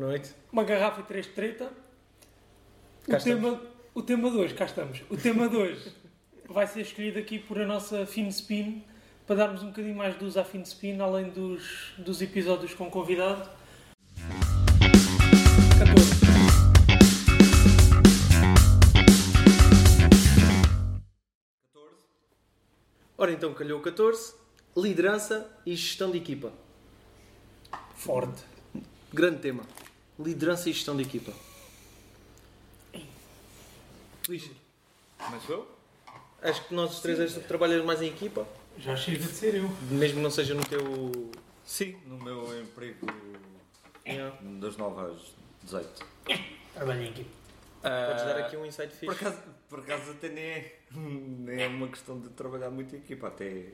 boa noite. Uma garrafa e três de treta. O tema, o tema de hoje, cá estamos. O tema de hoje vai ser escolhido aqui por a nossa FinSpin para darmos um bocadinho mais de uso à FinSpin, além dos, dos episódios com convidado. 14. Ora então, calhou 14. Liderança e gestão de equipa. Forte. Grande tema. Liderança e gestão de equipa. Luís, Começo eu? acho que nós os três és- trabalhas mais em equipa, Já chega de ser eu. mesmo que não seja no teu. Sim, no meu emprego Yeah. das novas 18. Trabalho em equipe. Podes dar aqui um insight Por fixe. acaso, por acaso até nem é, nem é uma questão de trabalhar muito em equipa, até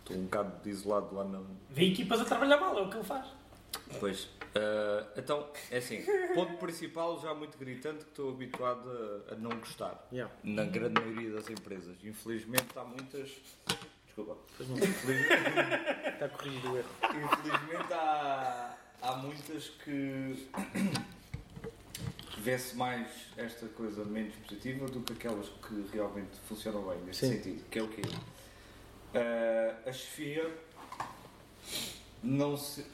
estou um bocado isolado lá na. Vê equipas a trabalhar mal, é o que ele faz. Pois. ah, então, é assim, ponto principal já muito gritante que estou habituado a, a não gostar. Yeah. Na grande maioria das empresas. Infelizmente há muitas. Desculpa. Infelizmente, Está corrigido o erro. Infelizmente há, há muitas que vê-se mais esta coisa menos positiva do que aquelas que realmente funcionam bem neste Sim. sentido. Que é o quê? Ah, a chefia não se,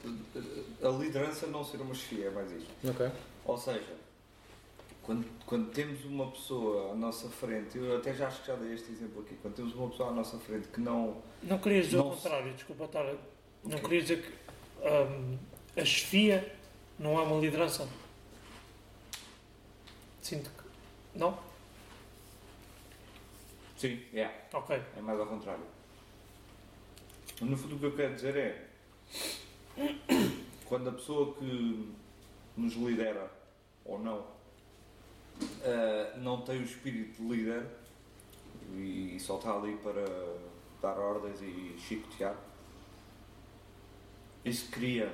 a liderança não ser uma chefia, é mais isto. Ok. Ou seja, quando, quando temos uma pessoa à nossa frente, eu até já acho que já dei este exemplo aqui, quando temos uma pessoa à nossa frente que não Não querias dizer o Não- contrário, desculpa estar. Não Ok. querias dizer que hum, a chefia não é uma liderança? Sinto que. Não? Sim, yeah. Ok. É mais ao contrário. No fundo, o que eu quero dizer é. Quando a pessoa que nos lidera, ou não, eh, não tem o espírito de líder e só está ali para dar ordens e chicotear, isso cria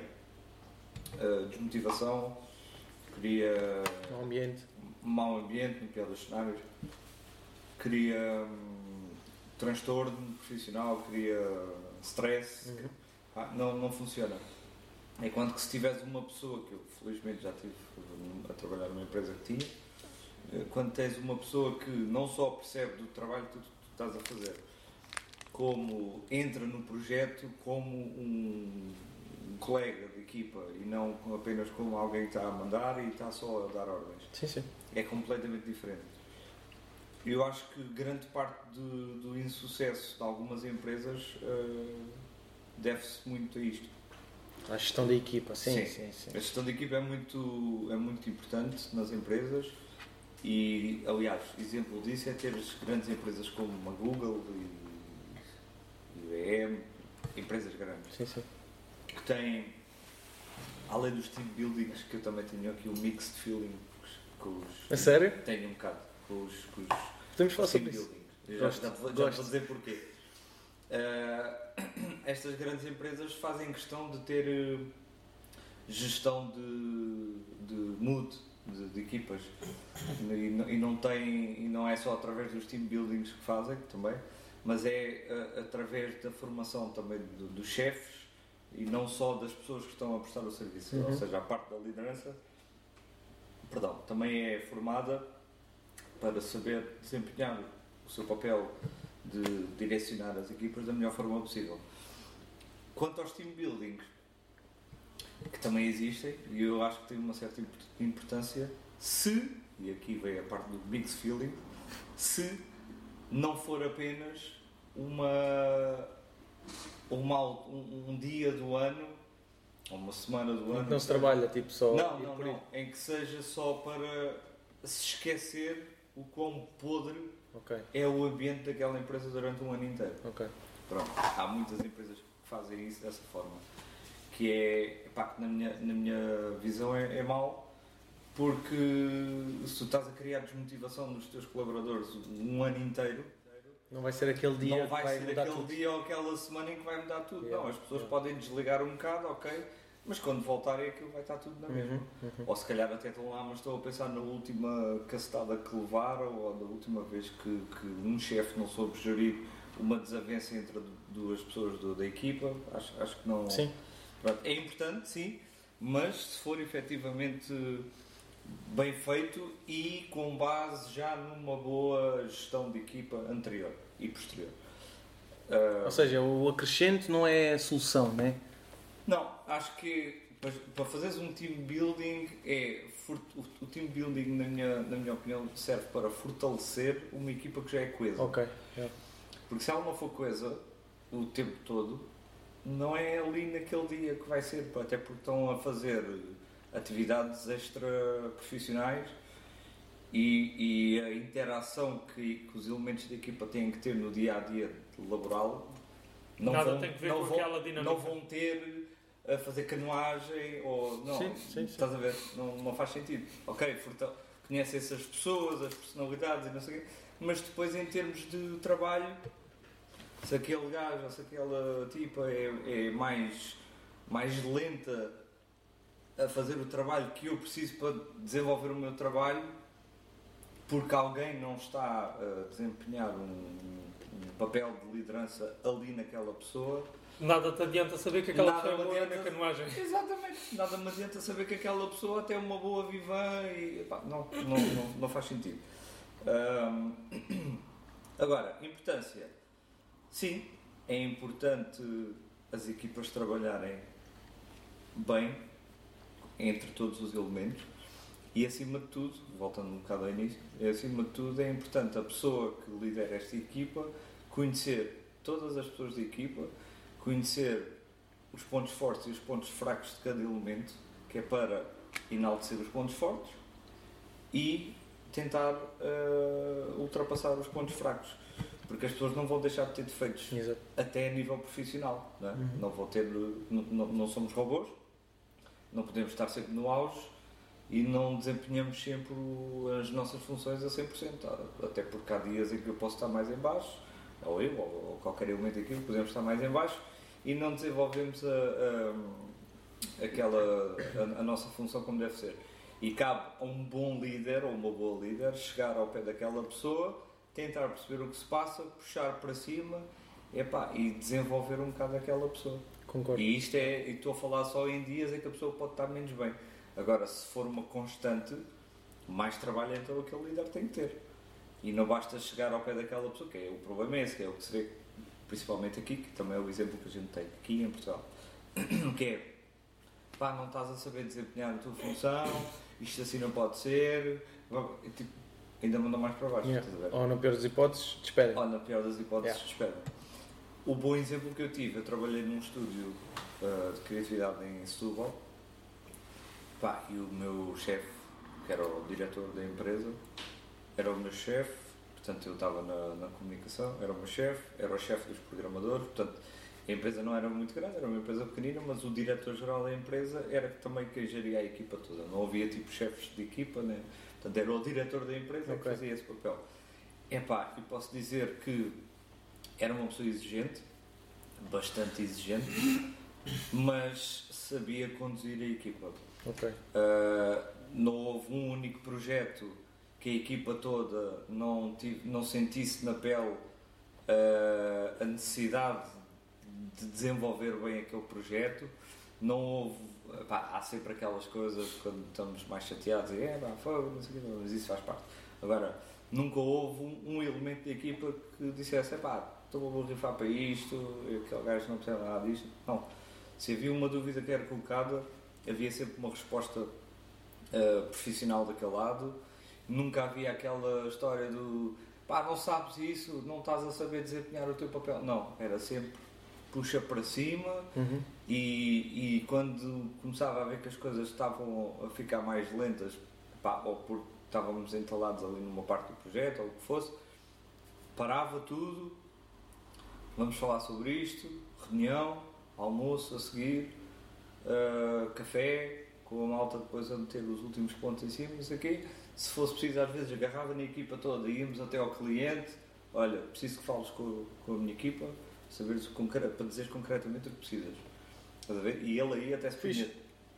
eh, desmotivação, cria No ambiente. mau ambiente, no pior dos cenários, cria hum, transtorno profissional, cria stress, Uhum. Ah, não, não funciona. Enquanto que se tivesse uma pessoa, que eu felizmente já estive hum, a trabalhar numa empresa que tinha, eh, quando tens uma pessoa que não só percebe do trabalho que tu, tu estás a fazer, como entra no projeto como um, colega de equipa e não apenas como alguém que está a mandar e está só a dar ordens Sim, sim. é completamente diferente. Eu acho que grande parte do, do insucesso de algumas empresas eh, deve-se muito a isto. A gestão da equipa. Sim, Sim. sim, sim. A gestão de equipa é muito, é muito importante nas empresas e, aliás, exemplo disso é ter grandes empresas como a Google e, IBM, empresas grandes, Sim, sim. que têm, além dos team buildings, que eu também tenho aqui o mixed feeling com os... A sério? Tenho um bocado com os, com os Podemos falar team sobre isso. Já, já, já vou dizer porquê. Eh, estas grandes empresas fazem questão de ter eh, gestão de, de mood de, de equipas e não, e não tem e não é só através dos team buildings que fazem também mas é eh, através da formação também do- dos chefes e não só das pessoas que estão a prestar o serviço ou Uhum. seja a parte da liderança perdão também é formada para saber desempenhar o seu papel de direcionar as equipas da melhor forma possível. Quanto aos team buildings, que também existem, e eu acho que têm uma certa import- importância, se, e aqui vem a parte do mixed feeling, se não for apenas uma, uma um, um dia do ano, ou uma semana do Em ano. que não se trabalha, tipo, só. Não, não, não. Em que seja só para se esquecer o quão podre Ok, é o ambiente daquela empresa durante um ano inteiro. ok. Pronto. Há muitas empresas que fazem isso dessa forma. Que é, pá, na minha, na minha visão é, é mau, porque se tu estás a criar desmotivação nos teus colaboradores um ano inteiro, Não vai ser aquele dia não vai, que vai ser mudar aquele tudo. dia ou aquela semana em que vai mudar tudo. Yeah, Não, as pessoas yeah. podem desligar um bocado, ok, mas quando voltarem aquilo vai estar tudo na mesma. Uhum, uhum. Ou se calhar até estão lá, mas estão a pensar na última cacetada que levaram ou na última vez que, que um chefe não soube gerir uma desavença entre duas pessoas do- da equipa. Acho, acho que não. Sim. É importante, sim, mas se for efetivamente bem feito e com base já numa boa gestão de equipa anterior e posterior. Uh, Ou seja, o acrescente não é a solução, né? Não, acho que para- fazeres um team building é o, team building na minha, na minha opinião serve para fortalecer uma equipa que já é coesa. Ok. yeah. Porque se ela não for coesa o tempo todo, não é ali naquele dia que vai ser, até porque estão a fazer atividades extra profissionais e, e a interação que, que os elementos da equipa têm que ter no dia a dia laboral não Nada vão, tem que ver não com vão, aquela dinâmica. não vão ter a fazer canoagem ou não, Sim, sim, sim. estás a ver? Não, não faz sentido. Ok, forta- conhece essas pessoas, as personalidades e não sei o quê, mas depois em termos de trabalho, se aquele gajo ou se aquela tipa é, é mais, mais lenta a fazer o trabalho que eu preciso para desenvolver o meu trabalho, porque alguém não está a desempenhar um, um papel de liderança ali naquela pessoa, Nada te adianta saber que aquela Nada pessoa é boa na canoagem. Exatamente. Nada me adianta saber que aquela pessoa tem uma boa vivan e pá, não, não, não, não faz sentido. Agora, importância. Sim, é importante as equipas trabalharem bem entre todos os elementos e acima de tudo, voltando um bocado ao início, é, acima de tudo é importante a pessoa que lidera esta equipa conhecer todas as pessoas da equipa, conhecer os pontos fortes e os pontos fracos de cada elemento, que é para enaltecer os pontos fortes e tentar eh, ultrapassar os pontos fracos. Porque as pessoas não vão deixar de ter defeitos Exato. até a nível profissional. Não, é? Uhum. não vão ter, não, não- não somos robôs, não podemos estar sempre no auge e não desempenhamos sempre as nossas funções a 100%. Até porque há dias em que eu posso estar mais em baixo, ou eu, ou qualquer elemento aqui, podemos estar mais em baixo e não desenvolvemos a, a- aquela, a, a nossa função como deve ser. E cabe a um bom líder ou uma boa líder chegar ao pé daquela pessoa, tentar perceber o que se passa, puxar para cima epá, e desenvolver um bocado aquela pessoa. Concordo. E isto é, e estou a falar só em dias em que a pessoa pode estar menos bem. Agora, se for uma constante, mais trabalho então aquele líder tem que ter. E não basta chegar ao pé daquela pessoa, que é o problema é esse, que é o que se vê principalmente aqui, que também é o exemplo que a gente tem aqui em Portugal. que é, pá, não estás a saber desempenhar a tua função, isto assim não pode ser, tipo, ainda manda mais para baixo, Yeah. Ou, na pior das hipóteses, despedem. Ou na pior das hipóteses, Yeah. espera. O bom exemplo que eu tive, eu trabalhei num estúdio uh, de criatividade em Setúbal pá, e o meu chefe, que era o diretor da empresa, era o meu chefe, portanto eu estava na, na comunicação, era o meu chefe, era o chefe dos programadores, portanto a empresa não era muito grande, era uma empresa pequenina, mas o diretor-geral da empresa era também quem geria a equipa toda, não havia tipo chefes de equipa, né? portanto era o diretor da empresa que Ok. fazia esse papel. Epá, e posso dizer que era uma pessoa exigente, bastante exigente, mas sabia conduzir a equipa. Ok. Uh, não houve um único projeto que a equipa toda não, tive, não sentisse na pele uh, a necessidade de desenvolver bem aquele projeto. Não houve. pá, há sempre aquelas coisas quando estamos mais chateados e é, pá, não sei o quê, mas isso faz parte. Agora, nunca houve um, um elemento da equipa que dissesse: pá, estou a borrifar para isto, aquele gajo não percebe nada disto. Não. Se havia uma dúvida que era colocada, havia sempre uma resposta uh, profissional daquele lado. Nunca havia aquela história do pá, não sabes isso, não estás a saber desempenhar o teu papel. Não, era sempre puxa para cima Uhum. e, e quando começava a ver que as coisas estavam a ficar mais lentas, pá, ou porque estávamos entalados ali numa parte do projeto ou o que fosse, parava tudo, vamos falar sobre isto, reunião, almoço a seguir, uh, café, com a malta depois a meter os últimos pontos em cima, não sei o quê. Se fosse preciso, às vezes agarrava na equipa toda, íamos até ao cliente, olha, preciso que fales com, com a minha equipa, saberes concre- para dizeres concretamente o que precisas. Estás a ver? E ele aí até se Fixe. punha,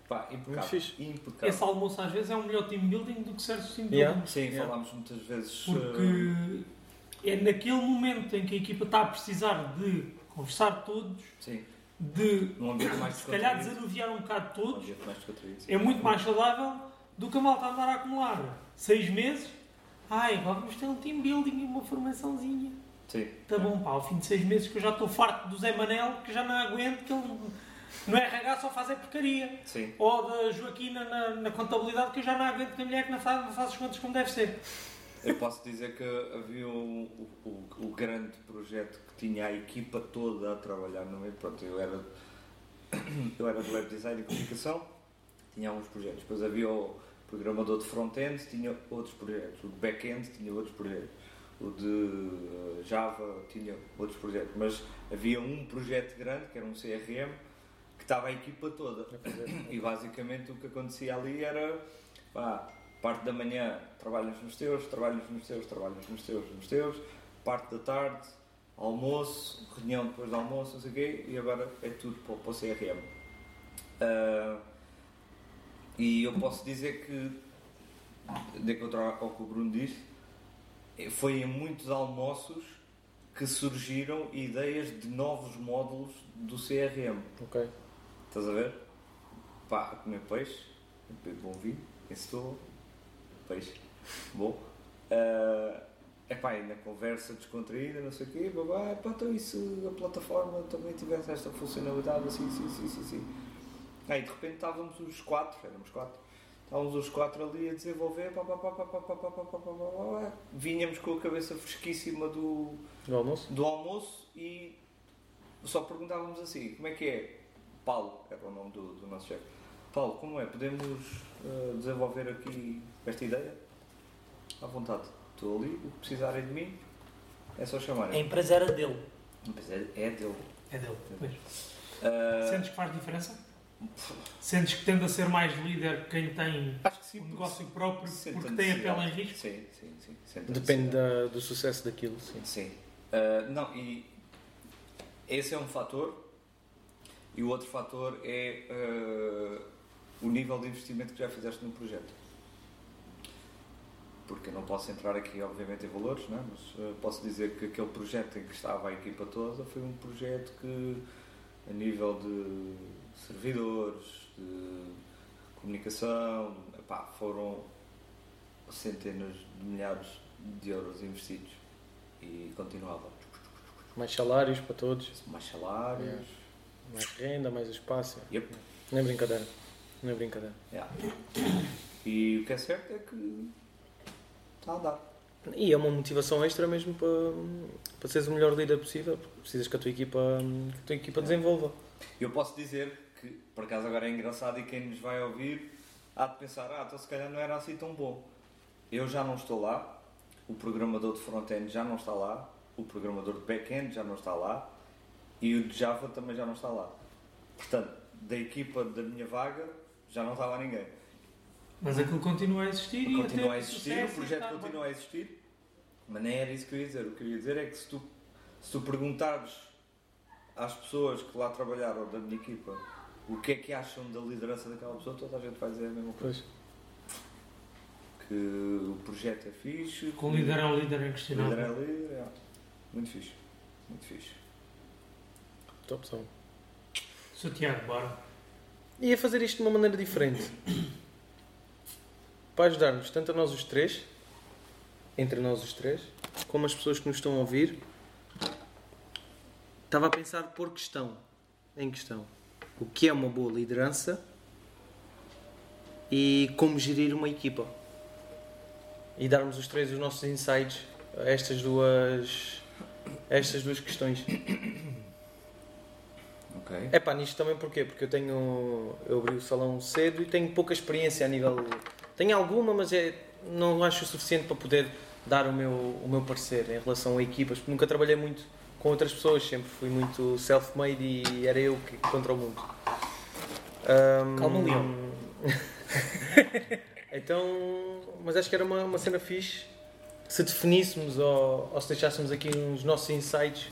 pá, impecável, fixe. impecável. Esse almoço às vezes é um melhor team building do que certos team Yeah. buildings. Sim, Yeah. falámos muitas vezes. uh, Porque é naquele momento em que a equipa está a precisar de conversar todos, sim, de mais se calhar desanuviar um bocado todos, sim. é muito mais saudável do que a malta andar a acumular seis meses. Ai, vamos ter um team building e uma formaçãozinha. Sim. Tá bom, pá, ao fim de seis meses que eu já estou farto do Zé Manel, que já não aguento, que ele no RH só faz é porcaria. Sim. Ou da Joaquina na, na contabilidade, que eu já não aguento que a mulher que não faz, não faz as contas como deve ser. Eu posso dizer que havia um- o, o- o grande projeto que tinha a equipa toda a trabalhar no meio. Pronto, eu era, eu era de web design e comunicação, tinha alguns projetos. Depois havia o programador de front-end, tinha outros projetos. O de back-end tinha outros projetos. O de eh, Java tinha outros projetos. Mas havia um projeto grande, que era um CRM, que estava a equipa toda. E basicamente o que acontecia ali era pá, parte da manhã trabalhas nos teus, trabalhas nos teus, trabalhas nos teus, nos teus, parte da tarde, almoço, reunião depois do almoço, não sei o quê, e agora é tudo para, o- para o CRM. Ah, e eu posso dizer que, de encontro ao que o Bruno disse, eh, foi em muitos almoços que surgiram ideias de novos módulos do CRM. Ok. Estás a ver? Pá, comer peixe, bom vinho, em Setúbal, peixe, bom. É pá, e na conversa descontraída, não sei o quê, babá, pá, então e se a plataforma também tivesse esta funcionalidade, assim, assim, assim, assim, assim. Aí de repente estávamos os quatro, éramos quatro, estávamos os quatro ali a desenvolver, pá, pá, pá, pá, pá, pá, pá, pá, pá, pá, pá, pá. vinhamos com a cabeça fresquíssima do, No almoço? do almoço e só perguntávamos assim, como é que é? Paulo, era o nome do, do nosso chefe. Paulo, como é? Podemos eh, desenvolver aqui esta ideia? À vontade. Estou ali, o que precisarem de mim é só A chamarem. empresa era dele. Mas é, é dele. É dele. Pois. Eh, Sentes que faz diferença? Sentes que tende a ser mais líder quem tem acho que sim. um negócio próprio porque tem a pele em risco? Sim, sim, sim. Depende da- do sucesso daquilo, sim. Sim. Uh, não, e esse é um fator. E o outro fator é uh, o nível de investimento que já fizeste no projeto. Porque eu não posso entrar aqui, obviamente, em valores, não é? mas uh, posso dizer que aquele projeto em que estava a equipa toda foi um projeto que, a nível de servidores, de comunicação, epá, foram centenas de milhares de euros investidos e continuava. Mais salários para todos, Mais salários. Yeah. mais renda, mais espaço. Yep. Não é brincadeira. Não é brincadeira. Yeah. E o que é certo é que está a andar. E é uma motivação extra mesmo para, para seres o melhor líder possível, porque precisas que a tua equipa, que a tua equipa desenvolva. Eu posso dizer que, por acaso, agora é engraçado e quem nos vai ouvir há de pensar: ah, então se calhar não era assim tão bom. Eu já não estou lá, o programador de front-end já não está lá, o programador de back-end já não está lá e o de Java também já não está lá. Portanto, da equipa da minha vaga já não está lá ninguém. Mas aquilo continua a existir e continua a ter existir, sucesso o e projeto continua a existir, mas nem era isso que eu ia dizer. O que eu ia dizer é que se tu, se tu perguntares às pessoas que lá trabalharam da minha equipa o que é que acham da liderança daquela pessoa, toda a gente vai dizer a mesma coisa. Pois. Que o projeto é fixe, Com o que líder é o líder o líder é líder, é. muito fixe. Muito fixe. Top som. Sou Tiago, bora. E a fazer isto de uma maneira diferente. Para ajudar-nos, tanto a nós os três, entre nós os três, como as pessoas que nos estão a ouvir, estava a pensar por questão, em questão, o que é uma boa liderança e como gerir uma equipa. E darmos os três os nossos insights a estas duas, a estas duas questões. Ok. É pá, nisto também porquê? Porque eu tenho. Eu abri o salão cedo e tenho pouca experiência a nível. Tenho alguma, mas é, não acho o suficiente para poder dar o meu, o meu parecer em relação a equipas, porque nunca trabalhei muito com outras pessoas, sempre fui muito self-made e era eu que contra o mundo. Ahm, Calma, Leão. então, mas acho que era uma, uma cena fixe se definíssemos ou, ou se deixássemos aqui os nossos insights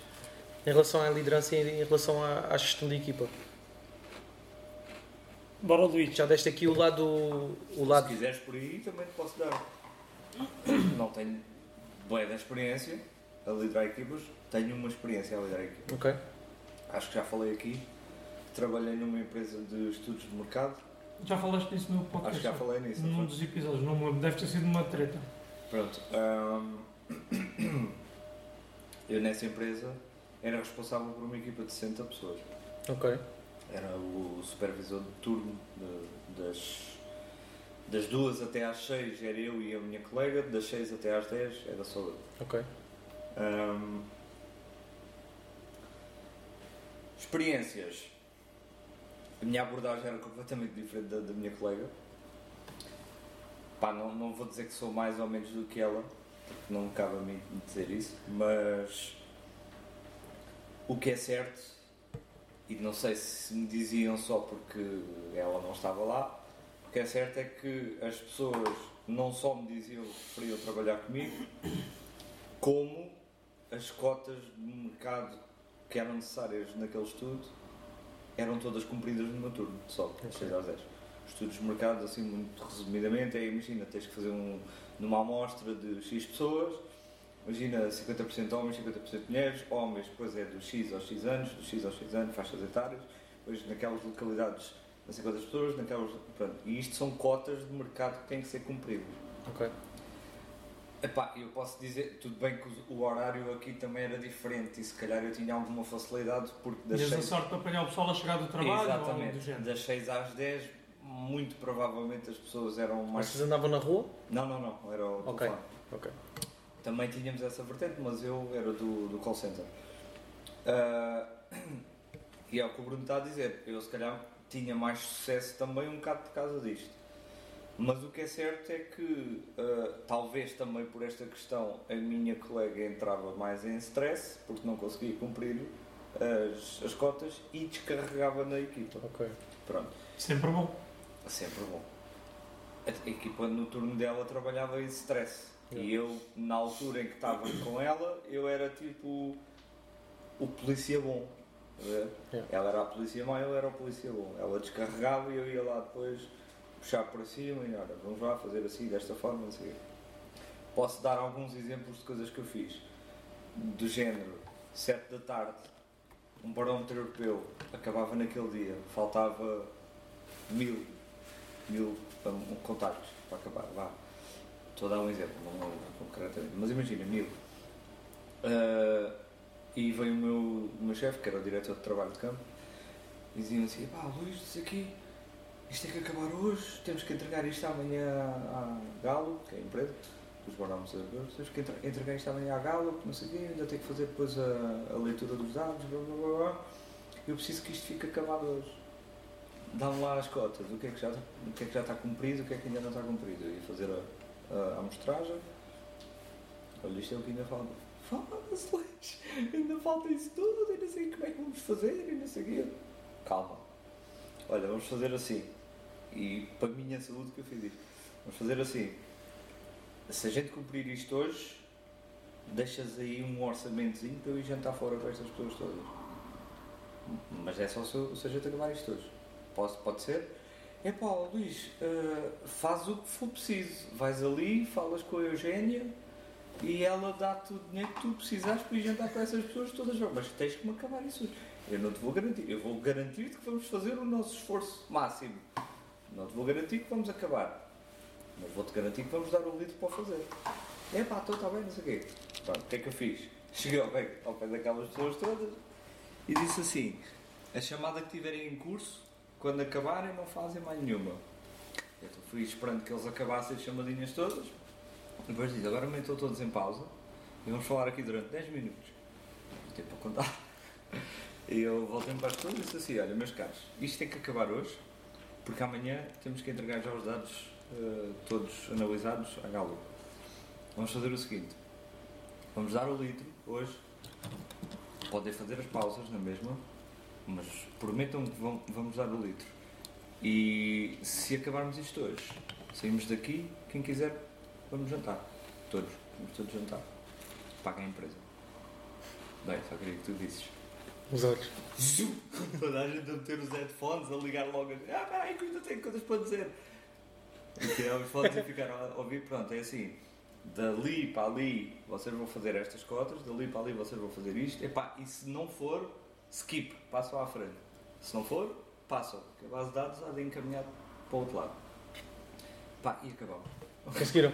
em relação à liderança e em relação à, à gestão de equipa. Bora, Luís. Já deste aqui o lado. O Se lado quiseres por aí, também te posso dar. Não tenho boa da experiência a liderar equipas, tenho uma experiência a liderar equipas. ok? Acho que já falei aqui trabalhei numa empresa de estudos de mercado. Já falaste disso no podcast? Acho que já falei nisso. Num dos episódios, não me lembro. Deve ter sido uma treta. Pronto. hum, eu nessa empresa era responsável por uma equipa de 60 pessoas. Ok. Era o supervisor de turno de- das, das duas até às 6 era eu e a minha colega, das 6 até às 10 era só eu. Ok. Hum, experiências. A minha abordagem era completamente diferente da, da minha colega. Pá, não, não vou dizer que sou mais ou menos do que ela, porque não me cabe a mim dizer isso, mas o que é certo, e não sei se me diziam só porque ela não estava lá, que é certo é que as pessoas não só me diziam que preferiam trabalhar comigo, como as cotas de mercado que eram necessárias naquele estudo eram todas cumpridas no meu turno, só, das 6 às 10. Os estudos de mercado, assim, muito resumidamente, é, imagina, tens que fazer um, numa amostra de X pessoas, imagina 50% homens, 50% mulheres, homens, depois é dos X aos X anos, dos X aos X anos, faixas etárias, depois naquelas localidades, nas 50 pessoas, naquelas, pronto, e isto são cotas de mercado que têm que ser cumpridas. Ok. Epá, eu posso dizer, tudo bem que o horário aqui também era diferente e se calhar eu tinha alguma facilidade porque das Tens a 6 sorte de apanhar o pessoal a chegar do trabalho do Exatamente, género. das 6 às 10 muito provavelmente as pessoas eram mais... Vocês andavam na rua? Não, não, não, era o Ok. telefone. Ok. Também tínhamos essa vertente, mas eu era do, do call center. Ah, e é o que o Bruno está a dizer, eu se calhar tinha mais sucesso também um bocado por causa disto. Mas o que é certo é que, ah, talvez também por esta questão, a minha colega entrava mais em stress, porque não conseguia cumprir as, as cotas e descarregava na equipa. Ok. Pronto, Sempre bom. sempre bom. A equipa no turno dela trabalhava em stress. E eu, na altura em que estava com ela, eu era tipo o polícia bom. Ela era a polícia má, eu era o polícia bom. Ela descarregava e eu ia lá depois puxar para cima e olha, vamos lá fazer assim, desta forma, não quê. Posso dar alguns exemplos de coisas que eu fiz. Do género, 7 da tarde, um barómetro europeu acabava naquele dia, faltava mil, mil um, contactos para acabar, vá. Estou a dar um exemplo, não é concretamente, mas imagina, mil. Ah, e veio o meu, o meu chefe, que era o diretor de trabalho de campo, e diziam assim, pá Luís, isso aqui, isto tem que acabar hoje, temos que entregar isto amanhã à Galo, que é a empresa, os barómetros temos que entre- entregar isto amanhã à Galo, não sei o quê, ainda tem que fazer depois a, a leitura dos dados, blá blá blá blá. Eu preciso que isto fique acabado hoje. Dá-me lá as cotas, o que, é que já, o que é que já está cumprido, o que é que ainda não está cumprido. Eu ia fazer a, a, a amostragem. Olha, isto é o que ainda falta. Luís, ainda falta isso tudo, e não sei como é que vamos fazer, e não sei o. Calma. Olha, vamos fazer assim. E para a minha saúde que eu fiz isto. Vamos fazer assim. Se a gente cumprir isto hoje, deixas aí um orçamentozinho para eu ir jantar fora com estas pessoas todas. Mas é só se, se a gente acabar isto hoje. Posso, pode ser? É pá, Luís, eh, faz o que for preciso. Vais ali, falas com a Eugénia e ela dá-te o dinheiro que tu precisares para ir jantar com essas pessoas todas. Mas tens que me acabar isso. Eu não te vou garantir. Eu vou garantir-te que vamos fazer o nosso esforço máximo. Não te vou garantir que vamos acabar. Mas vou-te garantir que vamos dar o litro para fazer. É pá, estou, está bem, não sei o quê. Pronto, o que é que eu fiz? Cheguei ao pé, ao pé daquelas pessoas todas e disse assim: a chamada que tiverem em curso, quando acabarem, não fazem mais nenhuma. Eu então fui esperando que eles acabassem as chamadinhas todas. Depois disse: agora me estou todos em pausa e vamos falar aqui durante 10 minutos. Ter para contar. E eu voltei para as pessoas e disse assim: olha, meus caros, isto tem que acabar hoje, porque amanhã temos que entregar já os dados eh, todos analisados à Galo. Vamos fazer o seguinte: vamos dar o litro hoje, podem fazer as pausas na mesma, mas prometam que vão, vamos dar o litro. E se acabarmos isto hoje, saímos daqui, quem quiser, vamos jantar. Todos, vamos todos jantar. Paguem a empresa. Bem, só queria que tu disses. Os olhos. Zum! Toda a gente a meter os headphones, a ligar logo a dizer, ah, peraí, que ainda tenho coisas para dizer. E tirar os fones e ficar a ouvir, pronto, é assim. Dali para ali vocês vão fazer estas cotas, dali para ali vocês vão fazer isto. Epá, e se não for, skip, passam à frente. Se não for, passam, porque a base de dados há de encaminhar para o outro lado. Pá, e acabamos. Conseguiram?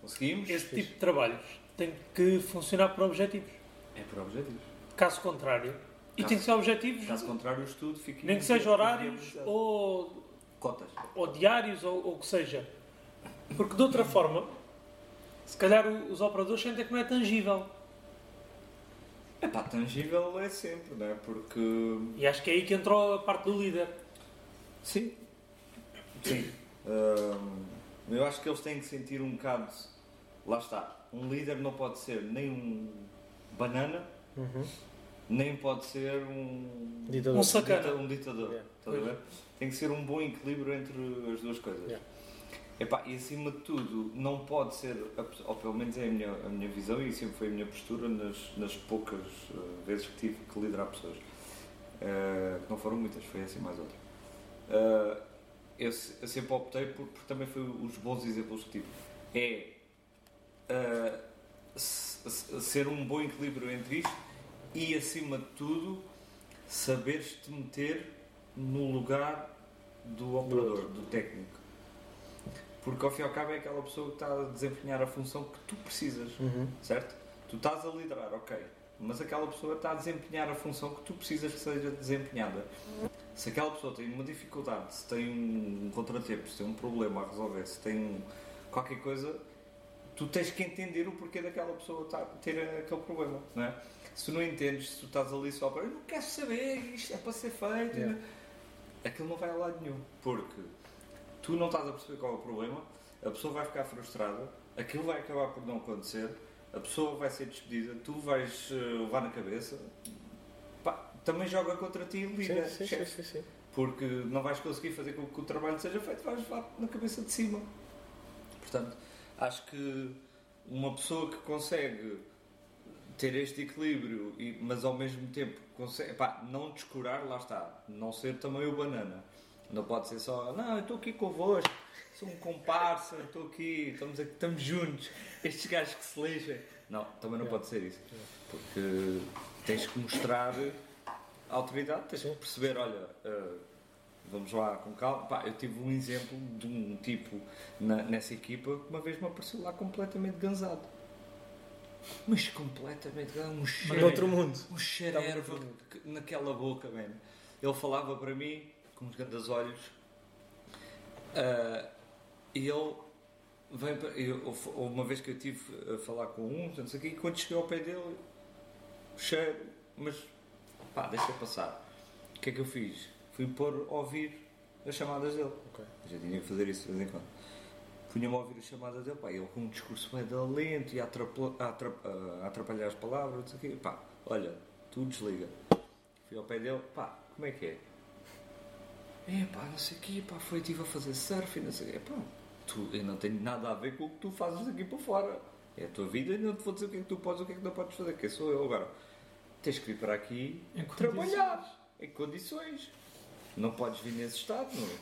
Conseguimos? Esse tipo de trabalhos tem que funcionar por objetivos. É por objetivos. Caso contrário, e Caso- tem que ser objetivos, Caso contrário, o estudo fica... nem que seja horários ou, Cotas. ou diários ou o que seja. Porque de outra forma, se calhar os operadores sentem que não é tangível. É pá, tangível é sempre, não é? Porque... E acho que é aí que entrou a parte do líder. Sim. Sim. Eu acho que eles têm que sentir um bocado. Lá está. Um líder não pode ser nem um banana, Uhum. nem pode ser um. Ditador. Um sacana. um ditador. Yeah. Estás a ver? Tem que ser um bom equilíbrio entre as duas coisas. Yeah. Epá, e acima de tudo, não pode ser, ou pelo menos é a minha, a minha visão e sempre foi a minha postura nas, nas poucas eh, vezes que tive que liderar pessoas. Que não foram muitas, foi assim mais outra. Eh, eu, eu sempre optei por, porque também foi os bons exemplos que tive. É se- ser um bom equilíbrio entre isto e acima de tudo saberes-te meter no lugar do operador, do técnico. Porque ao fim e ao cabo é aquela pessoa que está a desempenhar a função que tu precisas, Uhum. certo? Tu estás a liderar, ok, mas aquela pessoa está a desempenhar a função que tu precisas que seja desempenhada. Se aquela pessoa tem uma dificuldade, se tem um contratempo, se tem um problema a resolver, se tem um- qualquer coisa, tu tens que entender o porquê daquela pessoa estar, ter aquele problema, não é? Se tu não entendes, se tu estás ali só para eu não quero saber, isto é para ser feito, Yeah. aquilo não vai a lado nenhum, porque tu não estás a perceber qual é o problema, a pessoa vai ficar frustrada, aquilo vai acabar por não acontecer, a pessoa vai ser despedida, tu vais eh, levar na cabeça, Pá, também joga contra ti líder, Sim, sim, sim, sim, sim. porque não vais conseguir fazer com que o trabalho seja feito, vais levar na cabeça de cima. Portanto, acho que uma pessoa que consegue ter este equilíbrio, e- mas ao mesmo tempo consegue, pá, não descurar, lá está, não ser também o banana. Não pode ser só, não, eu estou aqui convosco, sou um comparsa, estou aqui, estamos, aqui, estamos juntos, estes gajos que se lixem. Não, também não pode ser isso. Porque tens que mostrar autoridade, tens que perceber, olha, eh, vamos lá com calma. Pá, eu tive um exemplo de um tipo na- nessa equipa que uma vez me apareceu lá completamente gansado. Mas completamente gansado, um cheiro, De outro mundo. um cheiro de erva que- naquela boca, mano. Ele falava para mim com uns grandes olhos ah, e ele vem para, eu, uma vez que eu tive a falar com um, não sei o quê, e quando cheguei ao pé dele, cheiro, mas pá, deixa passar. O que é que eu fiz? Fui pôr a ouvir as chamadas dele. Ok. Já tinha que fazer isso de vez em quando. Punha-me a ouvir as chamadas dele, pá, ele com um discurso bem lento e a atrapalhar as palavras, não sei o quê. Pá, olha, tu desliga. Fui ao pé dele, pá, como é que é? É pá, não sei o quê, pá, foi, estive a fazer surf e não sei o quê. Pá, tu, eu não tenho nada a ver com o que tu fazes aqui para fora. É a tua vida e não te vou dizer o que é que tu podes e o que é que não podes fazer. Quem sou eu agora? Tens que vir para aqui Em trabalhar em condições. Não podes vir nesse estado, não é?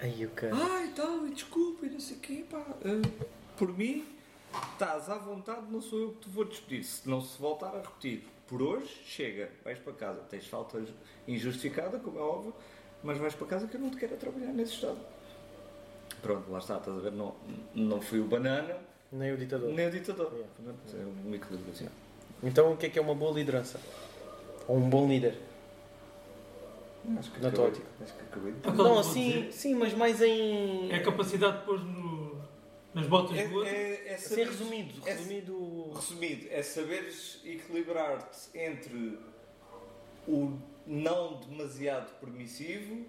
Aí o cara. Ai, tal, e desculpa, e não sei o quê, pá. ah, por mim, estás à vontade, não sou eu que te vou despedir. Se não se voltar a repetir, por hoje, chega, vais para casa. Tens falta injustificada, como é óbvio, mas vais para casa que eu não te quero trabalhar nesse estado. Pronto, lá está, estás a ver? Não, não fui o banana, Nem o ditador. nem o ditador. Yeah. Portanto, É um equilíbrio assim. Então o que é que é uma boa liderança? Ou um bom líder? Acho que Na acabei- tua ótica. Acho que acabei de Aquele Não, assim, sim, mas mais em. É a capacidade de pôr no, nas botas É, do outro. é, é Assim, saberes- resumido. é- Resumido. Resumido, é saberes equilibrar-te entre o não demasiado permissivo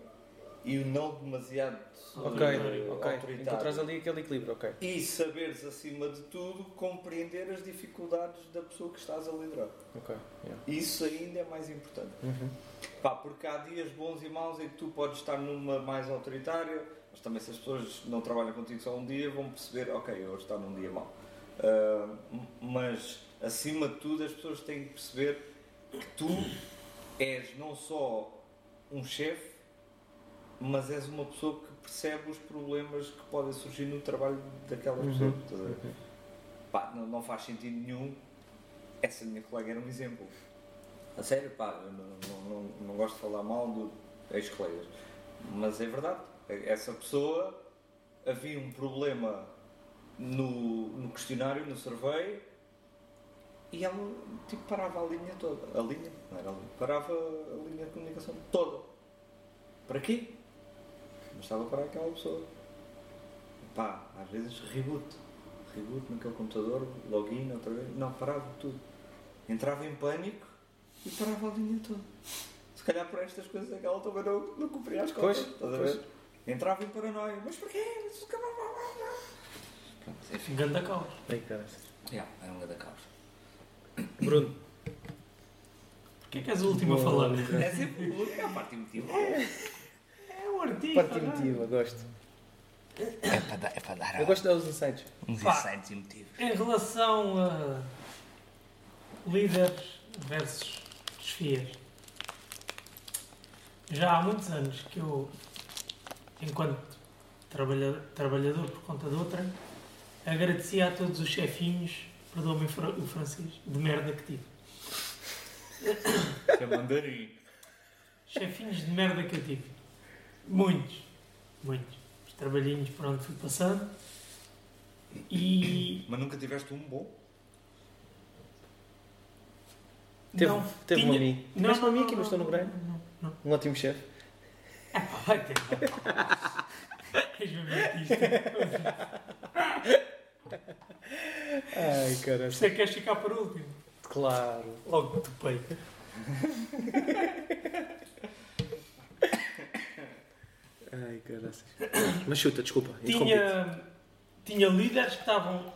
e o não demasiado Ok, eh, ok. autoritário. Encontras ali aquele equilíbrio, ok. E saberes, acima de tudo, compreender as dificuldades da pessoa que estás a liderar. Ok. yeah. Isso ainda é mais importante. Uhum. Pá, porque há dias bons e maus em que tu podes estar numa mais autoritária, mas também se as pessoas não trabalham contigo só um dia vão perceber, ok, hoje está num dia mau. M- mas acima de tudo as pessoas têm que perceber que tu és não só um chefe, mas és uma pessoa que percebe os problemas que podem surgir no trabalho daquelas Uhum. pessoas. Pá, não, não faz sentido nenhum. Essa minha colega era um exemplo. A sério, pá, eu não, não, não, gosto de falar mal do ex-colegas. Mas é verdade, essa pessoa havia um problema no, no questionário, no survey, e ela tipo, parava a linha toda. A linha, não era a linha, parava a linha de comunicação toda. Para quê? Mas estava para aquela pessoa. Pá, às vezes reboot. Reboot naquele computador, login outra vez. Não, parava tudo. Entrava em pânico e parava a linha toda. Se calhar por estas coisas aquela também não, não cumpria as contas. Pois, estás a pois. ver? Entrava em paranoia. Mas porquê? Pronto, enfim. Ganda caos. Ai, caralho. Yeah, era um grande caos. Bruno. Porquê é que és o último a falar? É sempre o é a parte emotiva. É um artista. Parte é? emotiva, gosto. É para dar, é para dar Eu gosto de dar os insights. uns Pá. insights emotivos. Em relação a líderes versus desfias, já há muitos anos que eu, enquanto trabalha- trabalhador por conta de outra, agradecia a todos os chefinhos, perdoa-me o fra- o francês, de merda que tive. É mandarim. Chefinhos de merda que eu tive. Muitos. Muitos. Os trabalhinhos por onde fui passando. E Mas nunca tiveste um bom? Teve, não teve tinha- uma mim. Não, não, uma mim não, aqui no não, Estou no não, Grande. não, não. Um ótimo chefe. É pá, vai ter. És mesmo artista. Ai, caralho. Você queres ficar por último? Claro. Logo do peito. Ai, caralho. Mas chuta, desculpa. Tinha, tinha líderes que estavam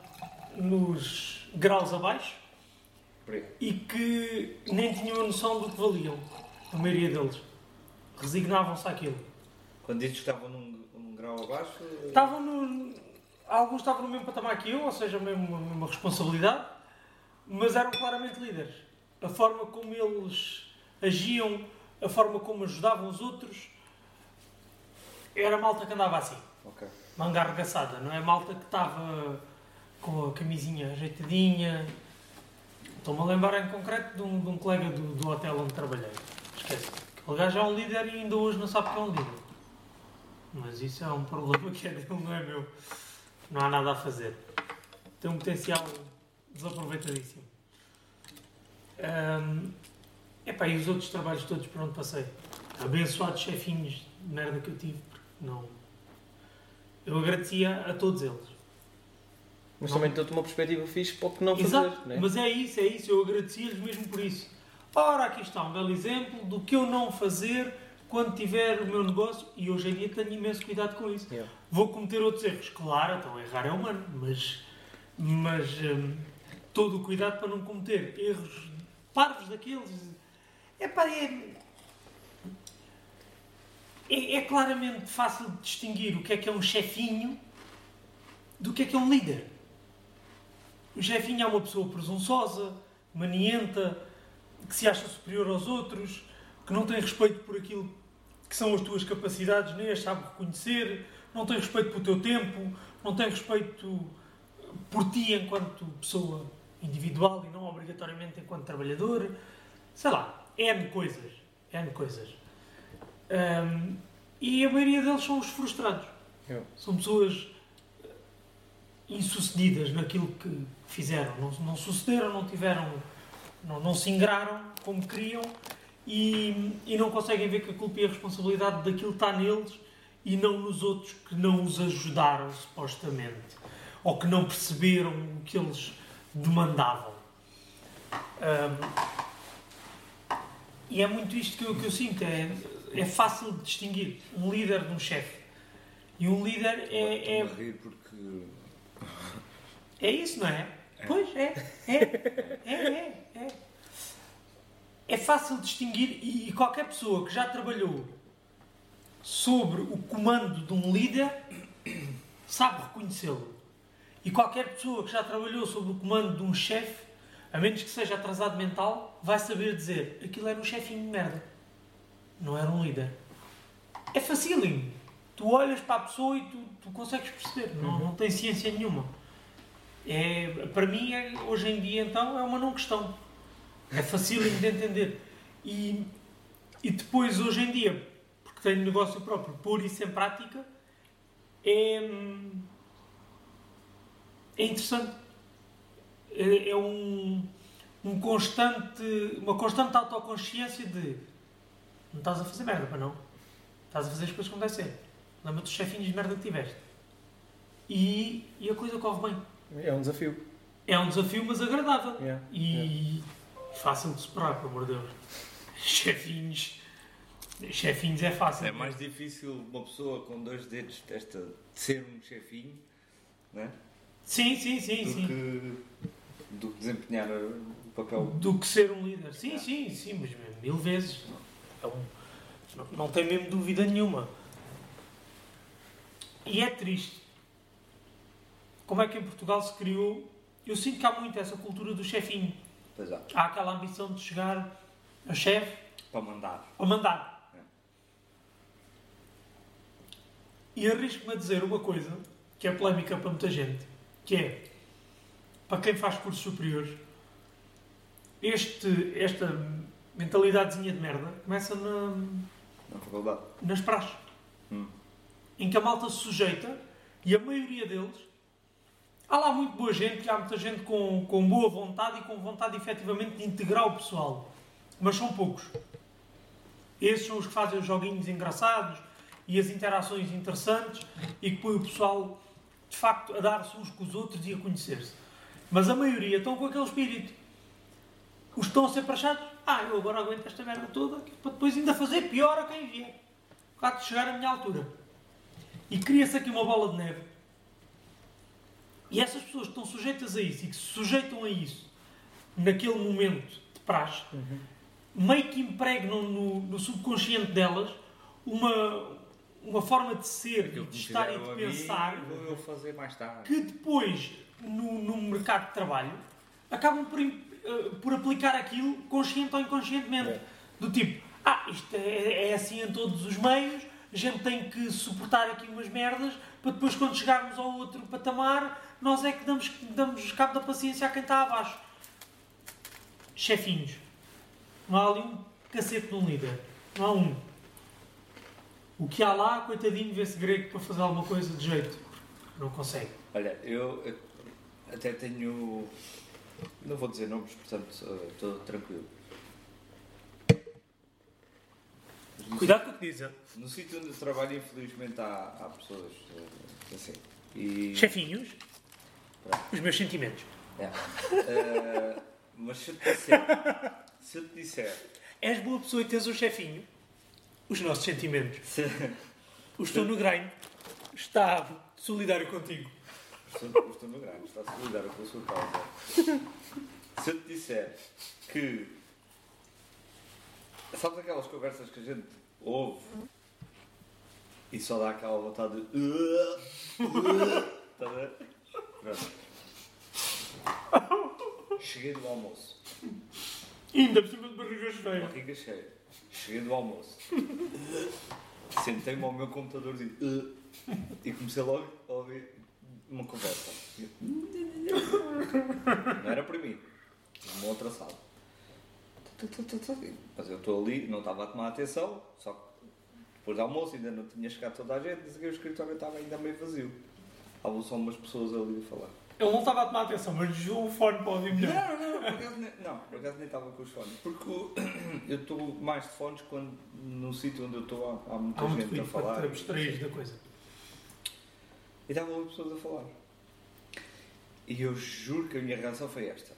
nos graus abaixo e que nem tinham a noção do que valiam. A maioria deles. Resignavam-se àquilo. Quando dizes que estavam num, num grau abaixo. Estavam no. Alguns estavam no mesmo patamar que eu, ou seja, mesmo a mesma responsabilidade, mas eram claramente líderes. A forma como eles agiam, a forma como ajudavam os outros, era a malta que andava assim, Ok. manga arregaçada, não é? Malta que estava com a camisinha ajeitadinha. Estou-me a lembrar em concreto de um, de um colega do, do hotel onde trabalhei. Esquece. Aquele gajo é um líder e ainda hoje não sabe que é um líder. Mas isso é um problema que é dele, não é meu. Não há nada a fazer. Tem um potencial desaproveitadíssimo. Ahm, epá, e os outros trabalhos todos por onde passei? Abençoados chefinhos de merda que eu tive, não. Eu agradecia a todos eles. Mas Não. também dou-te uma perspectiva fixe para o que não fazer. Exato, né? mas é isso, é isso. Eu agradecia-lhes mesmo por isso. Ora, aqui está um belo exemplo do que eu não fazer quando tiver o meu negócio e hoje em dia tenho imenso cuidado com isso. Yeah. Vou cometer outros erros, claro, então errar é humano, mas, mas hum, todo o cuidado para não cometer erros parvos daqueles. Epá, é, é, é claramente fácil de distinguir o que é que é um chefinho do que é que é um líder. O chefinho é uma pessoa presunçosa, manienta, que se acha superior aos outros, que não tem respeito por aquilo que são as tuas capacidades, nem as sabe reconhecer, não tem respeito pelo teu tempo, não tem respeito por ti enquanto pessoa individual e não obrigatoriamente enquanto trabalhador. Sei lá, N coisas. N coisas. Hum, e a maioria deles são os frustrados. Yeah. São pessoas eh, insucedidas naquilo que fizeram. Não, não sucederam, não tiveram, não, não se ingraram como queriam e, e não conseguem ver que a culpa e a responsabilidade daquilo está neles e não nos outros que não os ajudaram, supostamente. Ou que não perceberam o que eles demandavam. Ahm, e é muito isto que eu, que eu sinto. É, é fácil de distinguir um líder de um chefe. E um líder é, é, rir porque. é isso, não é? Pois é, é, é, é, é. É fácil distinguir e qualquer pessoa que já trabalhou sobre o comando de um líder sabe reconhecê-lo. E qualquer pessoa que já trabalhou sob o comando de um chefe, a menos que seja atrasado mental, vai saber dizer aquilo era um chefinho de merda. Não era um líder. É facílimo. Tu olhas para a pessoa e tu, tu consegues perceber. Não, não tem ciência nenhuma. É, para mim, é- hoje em dia, então, é uma não questão. É facílimo de entender. E E depois, hoje em dia, porque tenho negócio próprio, pôr isso em prática, é, hum, é interessante. É, é um, um constante, uma constante autoconsciência de não estás a fazer merda, para não. Estás a fazer as coisas como deve ser. Lembra-te dos chefinhos de merda que tiveste. E, e a coisa corre bem. É um desafio. É um desafio, mas agradável. Yeah, E fácil de superar, pelo amor de Deus. Chefinhos. Chefinhos é fácil. É mais difícil uma pessoa com dois dedos desta de ser um chefinho, né? Sim, sim, sim, do, sim. Que, do que desempenhar o papel. Do que ser um líder. Sim, sim, sim, mas mil vezes. É um- não, não tem mesmo dúvida nenhuma. E é triste. Como é que em Portugal se criou. Eu sinto que há muito essa cultura do chefinho. Pois é, Há aquela ambição de chegar a chefe para mandar. a mandar. É. E arrisco-me a dizer uma coisa que é polémica para muita gente, que é para quem faz cursos superiores, este, esta mentalidadezinha de merda começa na, Na faculdade. nas praxes, Hum. em que a malta se sujeita e a maioria deles. Há lá muito boa gente, há muita gente com, com boa vontade e com vontade efetivamente de integrar o pessoal. Mas são poucos. Esses são os que fazem os joguinhos engraçados e as interações interessantes e que põem o pessoal, de facto, a dar-se uns com os outros e a conhecer-se. Mas a maioria estão com aquele espírito. Os que estão a ser praxados, ah, eu agora aguento esta merda toda para depois ainda fazer pior a quem vier. Há de chegar à minha altura. E cria-se aqui uma bola de neve. E essas pessoas que estão sujeitas a isso e que se sujeitam a isso naquele momento de praxe, meio que impregnam no, no subconsciente delas uma, uma forma de ser, Aquilo e que de estar e de mim, pensar Vou eu fazer mais tarde. que depois, no, no mercado de trabalho, acabam por, eh, por aplicar aquilo consciente ou inconscientemente. É. Do tipo, ah, isto é, é assim em todos os meios, a gente tem que suportar aqui umas merdas para depois, quando chegarmos ao outro patamar, nós é que damos, damos cabo da paciência a quem está abaixo. Chefinhos. Não há ali um cacete de um líder. Não há um. O que há lá, coitadinho, vê-se grego para fazer alguma coisa de jeito. Não consegue. Olha, eu, eu até tenho. Não vou dizer nomes, portanto eh, estou tranquilo. Mas no Cuidado com o que dizem. No sítio onde eu trabalho, infelizmente, há, há pessoas eh, assim. E, Chefinhos, os meus sentimentos. É. Eh, mas se eu te disser. Se eu te disser. És boa pessoa e tens um chefinho. Os nossos sentimentos. Se, O estou no grind. Está solidário contigo. Estou, estou no grande, está solidário com a sua causa. Se eu te disser que. Sabes aquelas conversas que a gente ouve e só dá aquela vontade de. Está a ver? Pronto. Cheguei do almoço. Ainda por cima de barriga cheia. Barriga cheia. Cheguei do almoço. Sentei-me ao meu computadorzinho e comecei logo a ouvir uma conversa. Não era para mim. Uma outra sala. Mas eu estou ali, não estava a tomar atenção, só que depois do almoço ainda não tinha chegado toda a gente, e o escritório estava ainda meio vazio. Estavam só umas pessoas ali a falar. Ele não estava a tomar atenção, mas o fone para ouvir melhor. Não, não, por acaso nem, não, por acaso nem estava com os fones. Porque o- eu estou mais de fones quando no sítio onde eu estou há, há muita Há muito gente a ruído para falar. te abstrair da coisa. E estavam ali pessoas a falar. E eu juro que a minha reação foi esta.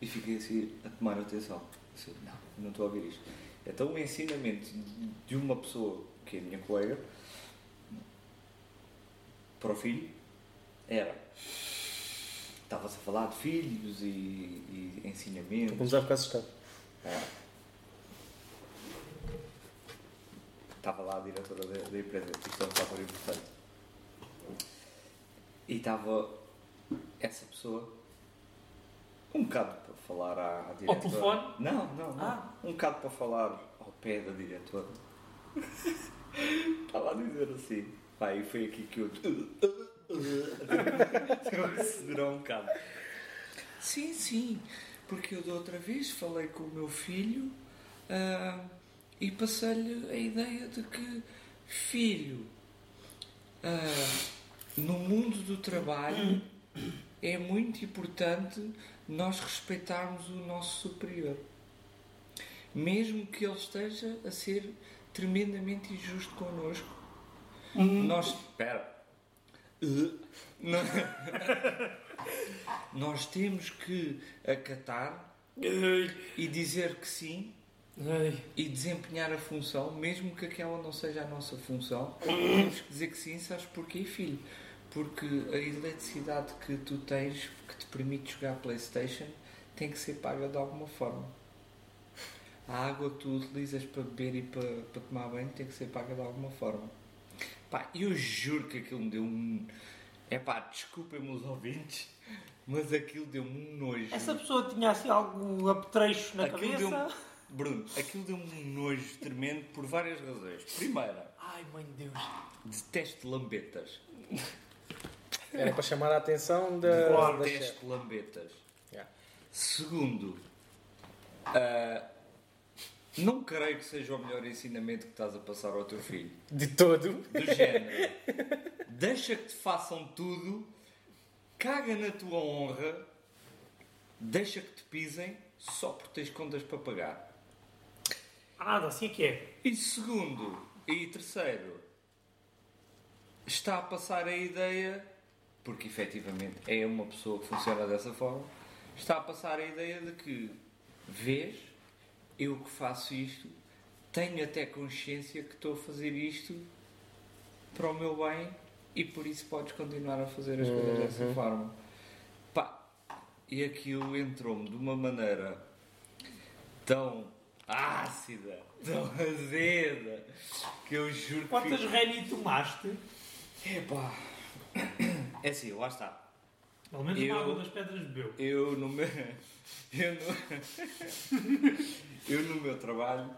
E fiquei assim a tomar atenção. Assim, não, não estou a ouvir isto. Então o ensinamento de uma pessoa, que é a minha colega, para o filho, era. Estava-se a falar de filhos e, e ensinamentos. Vamos a ficar assustado. É. Estava lá a diretora da, da empresa, isto é um fator importante. E estava essa pessoa um bocado para falar à, à diretora. telefone? Não, não, não. Ah. Um bocado para falar ao pé da diretora. Estava a dizer assim. Pá, e foi aqui que eu. Acelerou um bocado. Sim, sim. porque eu da outra vez falei com o meu filho ah, e passei-lhe a ideia de que, filho, ah, no mundo do trabalho é muito importante nós respeitarmos o nosso superior. Mesmo que ele esteja a ser tremendamente injusto connosco, nós. Espera. Uh, não- nós temos que acatar e dizer que sim Ai. e desempenhar a função, mesmo que aquela não seja a nossa função, temos que dizer que sim, sabes porquê, filho? Porque a eletricidade que tu tens, que te permite jogar Playstation, tem que ser paga de alguma forma. A água que tu utilizas para beber e para, para tomar banho tem que ser paga de alguma forma. Pá, eu juro que aquilo me deu um... É pá, desculpem-me os ouvintes, mas aquilo deu-me um nojo. Essa pessoa tinha assim algum apetrecho na Aquilo cabeça? Bruno, aquilo deu-me um nojo tremendo por várias razões. Primeira, Ai, mãe de Deus. detesto lambetas. Era para chamar a atenção da, da chefe. Detesto lambetas. Yeah. Segundo, ah, não creio que seja o melhor ensinamento que estás a passar ao teu filho. De todo. Do género, deixa que te façam tudo, caga na tua honra, deixa que te pisem só porque tens contas para pagar. Ah, assim é que é. E segundo, e terceiro, está a passar a ideia, porque efetivamente é uma pessoa que funciona dessa forma, está a passar a ideia de que, vês, eu que faço isto, tenho até consciência que estou a fazer isto para o meu bem e por isso podes continuar a fazer as coisas dessa forma. Pá, e aquilo entrou-me de uma maneira tão ácida, tão azeda, que eu juro que. Quantas fico- Reni tomaste? Epá. É assim, lá está. Pelo menos Eu- uma água das pedras bebeu. Eu no meu. Eu no, eu no meu trabalho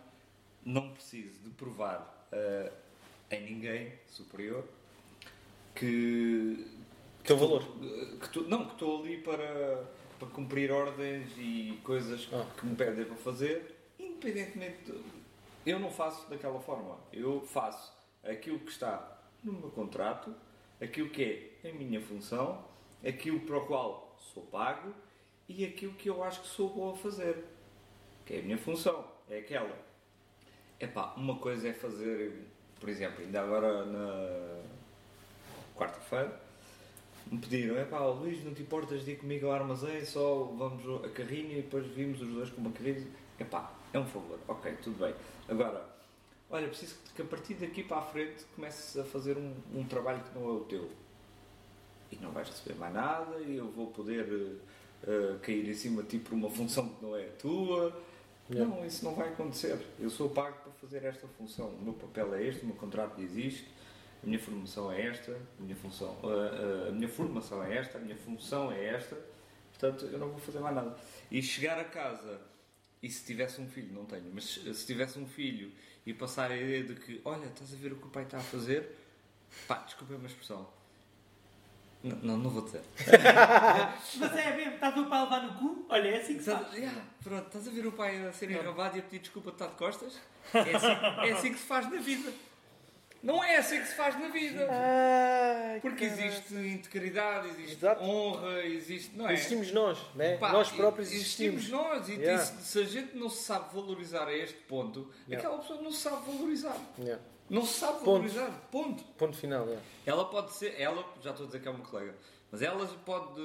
não preciso de provar a, a ninguém superior que. Teu valor. que tu- não, que estou ali para, para cumprir ordens e coisas Ah. que me pedem para fazer, independentemente. de- eu não faço daquela forma. Eu faço aquilo que está no meu contrato, aquilo que é a minha função, aquilo para o qual sou pago e aquilo que eu acho que sou bom a fazer. Que é a minha função, é aquela. Epá, uma coisa é fazer, por exemplo, ainda agora na quarta-feira, me pediram, é pá, Luís, não te importas de ir comigo ao armazém, só vamos a carrinho e depois vimos os dois com uma carrinha. É pá, é um favor, ok, tudo bem. Agora, olha, preciso que a partir daqui para a frente comeces a fazer um, um trabalho que não é o teu. E não vais receber mais nada e eu vou poder eh, eh, cair em cima de ti por uma função que não é a tua. Yeah. Não, isso não vai acontecer. Eu sou pago para fazer esta função. O meu papel é este, o meu contrato diz isto, a minha formação é esta, a minha função, a, a- a minha formação é esta, a minha função é esta. Portanto, eu não vou fazer mais nada. E chegar a casa, e se tivesse um filho, não tenho, mas se tivesse um filho e passar a ideia de que, olha, estás a ver o que o pai está a fazer, pá, desculpa a expressão. Não, não, não vou dizer. Mas é mesmo, está o pai a levar no cu? Olha, é assim que se Estás, faz. yeah, pronto, estás a ver o pai a ser enrabado e a pedir desculpa de estar de costas? É assim, é assim que se faz na vida. Não é assim que se faz na vida. Porque existe integridade, existe Exato. honra, existe. Não é? Existimos nós, né? Pá, nós próprios existimos. existimos. nós e Yeah. se, se a gente não se sabe valorizar a este ponto, Yeah. aquela pessoa não se sabe valorizar. Yeah. Não se sabe Ponto. valorizar. Ponto. Ponto final, yeah. Ela pode ser, ela, já estou a dizer que é uma colega, mas ela pode,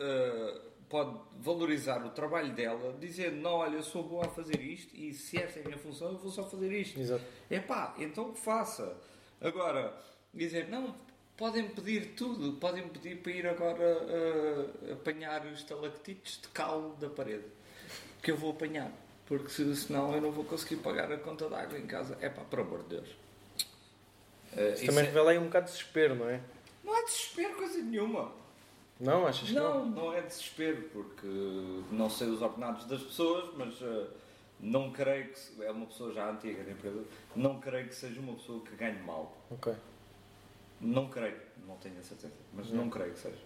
eh, pode valorizar o trabalho dela, dizendo: Não, olha, eu sou boa a fazer isto e se esta é a minha função, eu vou só fazer isto. Exato. É pá, então que faça. Agora, dizer: Não, podem pedir tudo, podem pedir para ir agora eh, apanhar os estalactites de cal da parede, que eu vou apanhar. Porque se- senão eu não vou conseguir pagar a conta de água em casa. É pá, por amor de Deus. Eh, Isso também é- revela aí um bocado de desespero, não é? não há desespero, coisa nenhuma. Não, achas que Não, não é desespero, porque não sei os ordenados das pessoas, mas eh, não creio que. se- É uma pessoa já antiga da empresa, não creio que seja uma pessoa que ganhe mal. Ok. Não creio, não tenho a certeza, mas não creio que seja.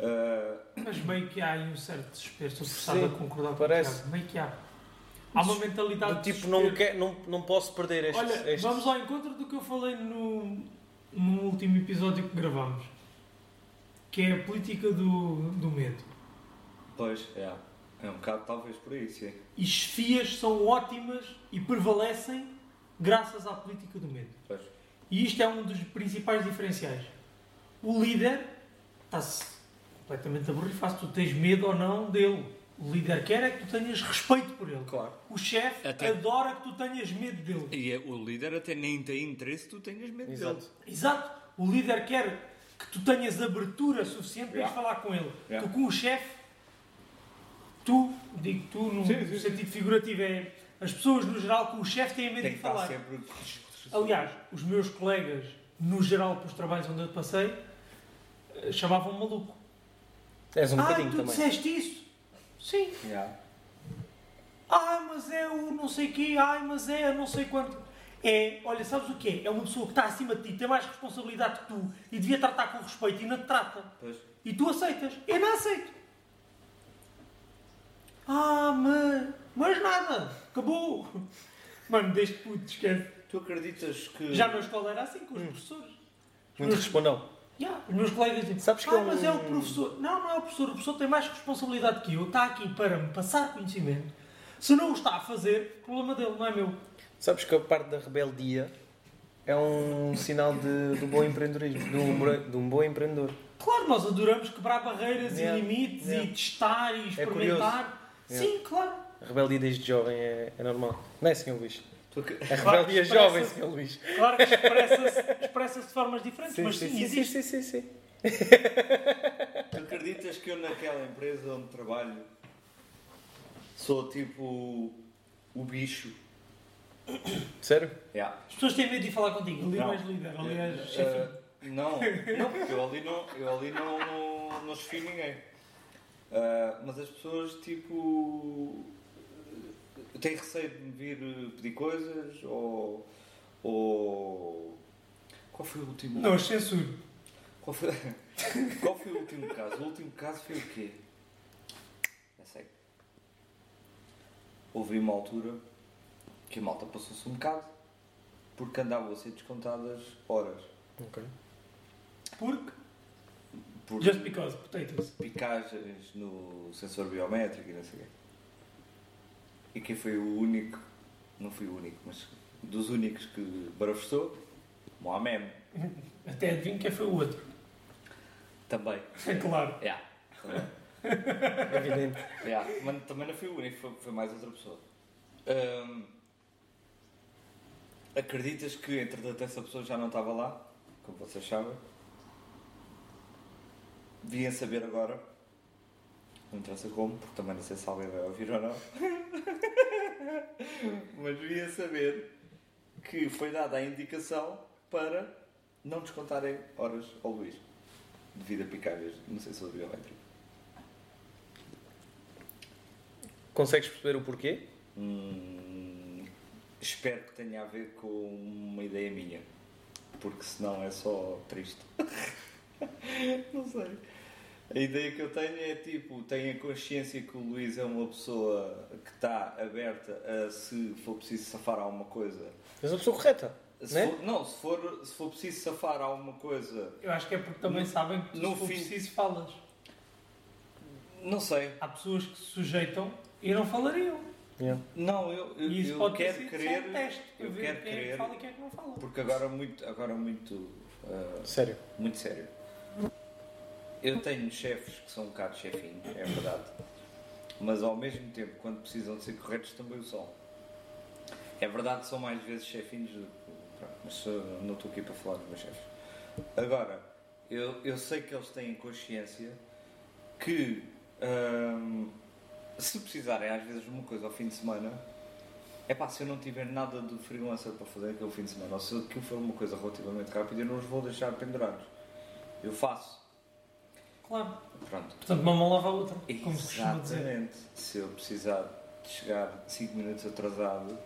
Ah, Mas meio que há aí um certo desespero. Estou forçado a concordar com parece. o Tiago. Meio que há. Há uma mentalidade Do de tipo, não, desespero. quer, não, não posso perder este. Olha, este- vamos ao encontro do que eu falei no, no último episódio que gravamos. Que é a política do, do medo. pois, é. É um bocado talvez por aí, sim. E chefias são ótimas e prevalecem graças à política do medo. Pois. E isto é um dos principais diferenciais. O líder está-se completamente a borrifar se tu tens medo ou não dele. O líder quer é que tu tenhas respeito por ele. Claro. O chefe Até- adora que tu tenhas medo dele. E é- o líder até nem tem interesse que tu tenhas medo Exato. dele. Exato. O líder quer que tu tenhas abertura suficiente para Yeah. falar com ele. Yeah. Tu com o chefe, tu, digo tu no Sim, sim, sim. sentido figurativo, é as pessoas no geral com o chefe têm medo Tem de falar. sempre. Aliás, os meus colegas, no geral, para os trabalhos onde eu passei, eh, chamavam-me maluco. És um ah, bocadinho tu também. disseste isso? Sim. Yeah. Ah, mas é o não sei quê, ai, mas é a não sei quanto. É, olha, sabes o que é? É uma pessoa que está acima de ti, tem mais responsabilidade que tu e devia tratar com respeito e não te trata. Pois. E tu aceitas. Eu não aceito. Ah, mas, mas nada. Acabou. Mano, desde puto, esquece. Tu acreditas que. Já na escola era assim com os professores. Muito respondão. Yeah, os meus colegas dizem, Sabes que ah, é um- mas é o professor. Não, não é o professor. O professor tem mais responsabilidade que eu. Está aqui para me passar conhecimento. Se não o está a fazer, problema dele, não é meu. Sabes que a parte da rebeldia é um sinal de, do bom empreendedorismo, de um, de um bom empreendedor. Claro, nós adoramos quebrar barreiras Yeah, e limites yeah. e testar e experimentar. Yeah. Sim, claro. A rebeldia desde jovem é, é normal. Não é, Sr. Luís? Ac- A Claro, rebeldia expressa-se. jovem, Sr. Luís. Claro que expressa-se expressa de formas diferentes, mas sim, sim, sim, existe. sim, sim, sim. Tu acreditas que eu naquela empresa onde trabalho sou tipo o bicho? Sério? Yeah. As pessoas têm medo de ir falar contigo. Ali Não. não és líder, ali és Eh, chefinho. não, não, porque eu ali não, eu ali não, não, não chefio ninguém. Ah, mas as pessoas tipo têm receio de me vir eh, pedir coisas ou, ou qual foi o último? Não, as censuro. Qual foi, qual foi o último caso? O último caso foi o quê? Já sei. Houve uma altura que a malta passou-se um bocado porque andavam a ser descontadas horas. Ok. Porque, Por just because, potatoes. picagens no sensor biométrico e não sei o quê. E quem foi o único, não fui o único, mas dos únicos que barafustou, Mohamed Até adivinho quem foi o outro. também. É claro. Yeah. Também. Evidente. Yeah, mas também não fui o único, foi, foi mais outra pessoa. Ahm, acreditas que entretanto essa pessoa já não estava lá, como vocês sabem? Vim a saber agora, não interessa como, porque também não sei se alguém vai ouvir ou não, mas vim a saber que foi dada a indicação para não descontarem horas ao Luís, devido a picagens, não sei se é biométrico. Consegues perceber o porquê? Hum, espero que tenha a ver com uma ideia minha. Porque senão é só triste. Não sei. A ideia que eu tenho é tipo, tenho a consciência que o Luís é uma pessoa que está aberta a se for preciso safar alguma coisa. És uma pessoa correta. Se Né? for- não, se for, se for preciso safar alguma coisa, Eu acho que é porque também sabem que no se for fim- preciso, falas. não sei. Há pessoas que se sujeitam e não falariam. Yeah. Não, eu, eu, E isso eu pode quero crer. um teste. eu quero quem é que crer. fala e quem é que não fala. Porque agora muito, agora muito ah, Sério. muito sério. Eu tenho chefes que são um bocado chefinhos, é verdade. Mas ao mesmo tempo, quando precisam de ser corretos, também o são. É verdade que são mais vezes chefinhos, do que- mas não estou aqui para falar dos meus chefes. Agora, eu, eu sei que eles têm consciência que hum, se precisarem às vezes de uma coisa ao fim de semana, é pá, se eu não tiver nada de freelancer para fazer aquele fim de semana, ou se aquilo for uma coisa relativamente rápida, eu não os vou deixar pendurados. Eu faço. Claro. Pronto. Portanto, uma mão lava a outra. Como se costuma dizer. Exatamente. Se eu precisar de chegar 5 minutos atrasado,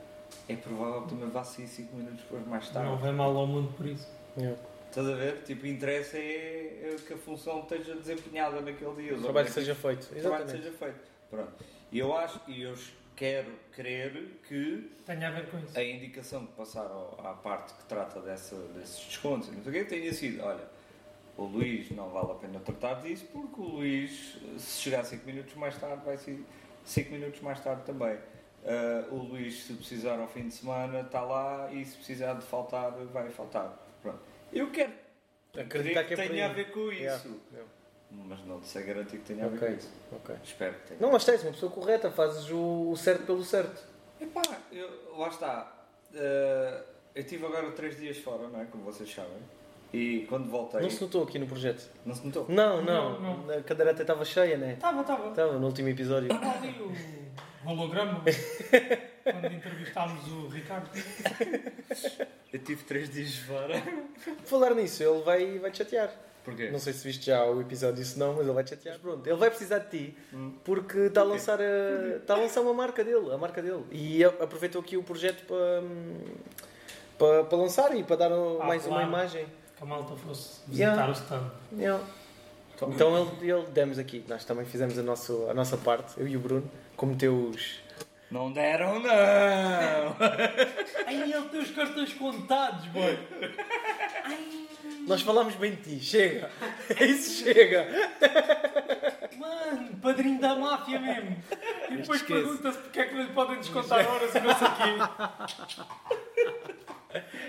é provável que também vá sair 5 minutos depois mais tarde. Não vai mal ao mundo por isso. Yeah. Estás a ver? Tipo, interessa é, é que a função esteja desempenhada naquele dia. O trabalho seja feito. o trabalho Exatamente. seja feito. Pronto. E eu acho, e eu quero crer que Tem a ver com isso. a indicação que passaram à parte que trata dessa, desses descontos e não sei o quê, tenha sido, olha, o Luís não vale a pena tratar disso porque o Luís, se chegar 5 minutos mais tarde, vai ser 5 minutos mais tarde também. Ah, o Luís, se precisar ao fim de semana, está lá e se precisar de faltar, vai faltar. Pronto. Eu quero Acreditar que que é tenha a ver com isso, Yeah, yeah. mas não te sei garantir que tenha a ver com isso. ok. Espero que tenha. Não, mas tens uma pessoa correta, fazes o, certo pelo certo. Epá, eu, lá está. Eh, eu estive agora três dias fora, não é? Como vocês sabem. E quando voltei. Não se notou aqui no projeto? Não se notou? Não, não. Não, A cadeira até estava cheia, né? Estava, estava. Estava no último episódio. Estava ali o holograma quando entrevistámos o Ricardo. Eu tive três dias fora. Falar nisso, ele vai, vai te chatear. Porquê? Não sei se viste já o episódio, se não, mas ele vai te chatear. Pronto, ele vai precisar de ti Hum. porque está a lançar, a, está a lançar uma marca dele, a marca dele. E aproveitou aqui o projeto para, hum, para, para lançar e para dar Ah, mais uma claro. imagem. Que a malta fosse visitar Yeah. o stand. Yeah. Então ele, ele demos aqui, nós também fizemos a, nosso, a nossa parte, eu e o Bruno, como teus. Não deram, não! Ai, ele tem os cartões contados, boy. Nós falámos bem de ti, chega! Isso chega! Mano, padrinho da máfia mesmo. E depois pergunta-se porque é que não lhe podem descontar horas e não sei o quê.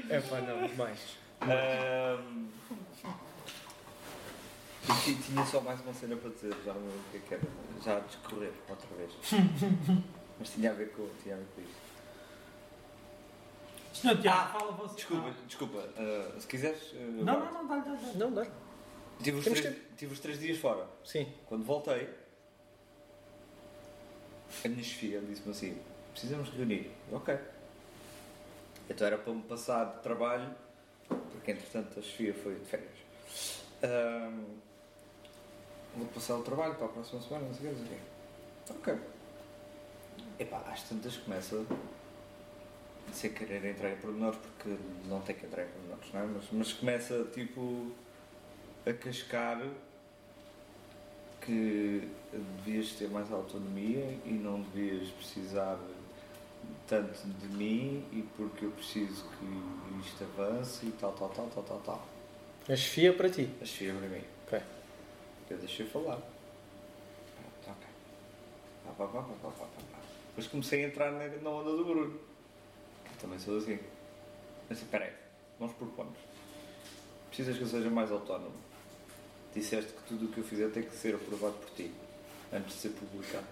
É pá, não, demais. Eu ti- tinha só mais uma cena para dizer, já não o que é que era. Já a discorrer outra vez. Mas tinha a ver com, tinha a ver com isto. Senhor Tiago, fala você. Desculpa, desculpa. ah, se quiseres. ah, Não, não, não, dá, dá, dá. Não dá. Tive os, Temos três, tive os três dias fora. Sim. Quando voltei, a minha chefia disse-me assim: precisamos reunir. Ok. Então era para me passar de trabalho, porque entretanto a chefia foi de férias. Ahm, vou passar o trabalho para a próxima semana, não sei o que, não sei o quê. Ok. Epá, às tantas começa sem querer entrar em pormenores, porque não tem que entrar em pormenores, não é? Mas, mas começa tipo a cascar que devias ter mais autonomia e não devias precisar tanto de mim e porque eu preciso que isto avance e tal, tal, tal, tal, tal, tal. A chefia para ti. A chefia para mim. Ok. Eu deixei falar. Pronto, ok. Pá, pá, pá, pá, pá, pá, pá. Depois comecei a entrar na, na onda do Bruno. Eu também sou assim. Mas assim, peraí, nós propomos. Precisas que eu seja mais autónomo. Disseste que tudo o que eu fizer tem que ser aprovado por ti, antes de ser publicado.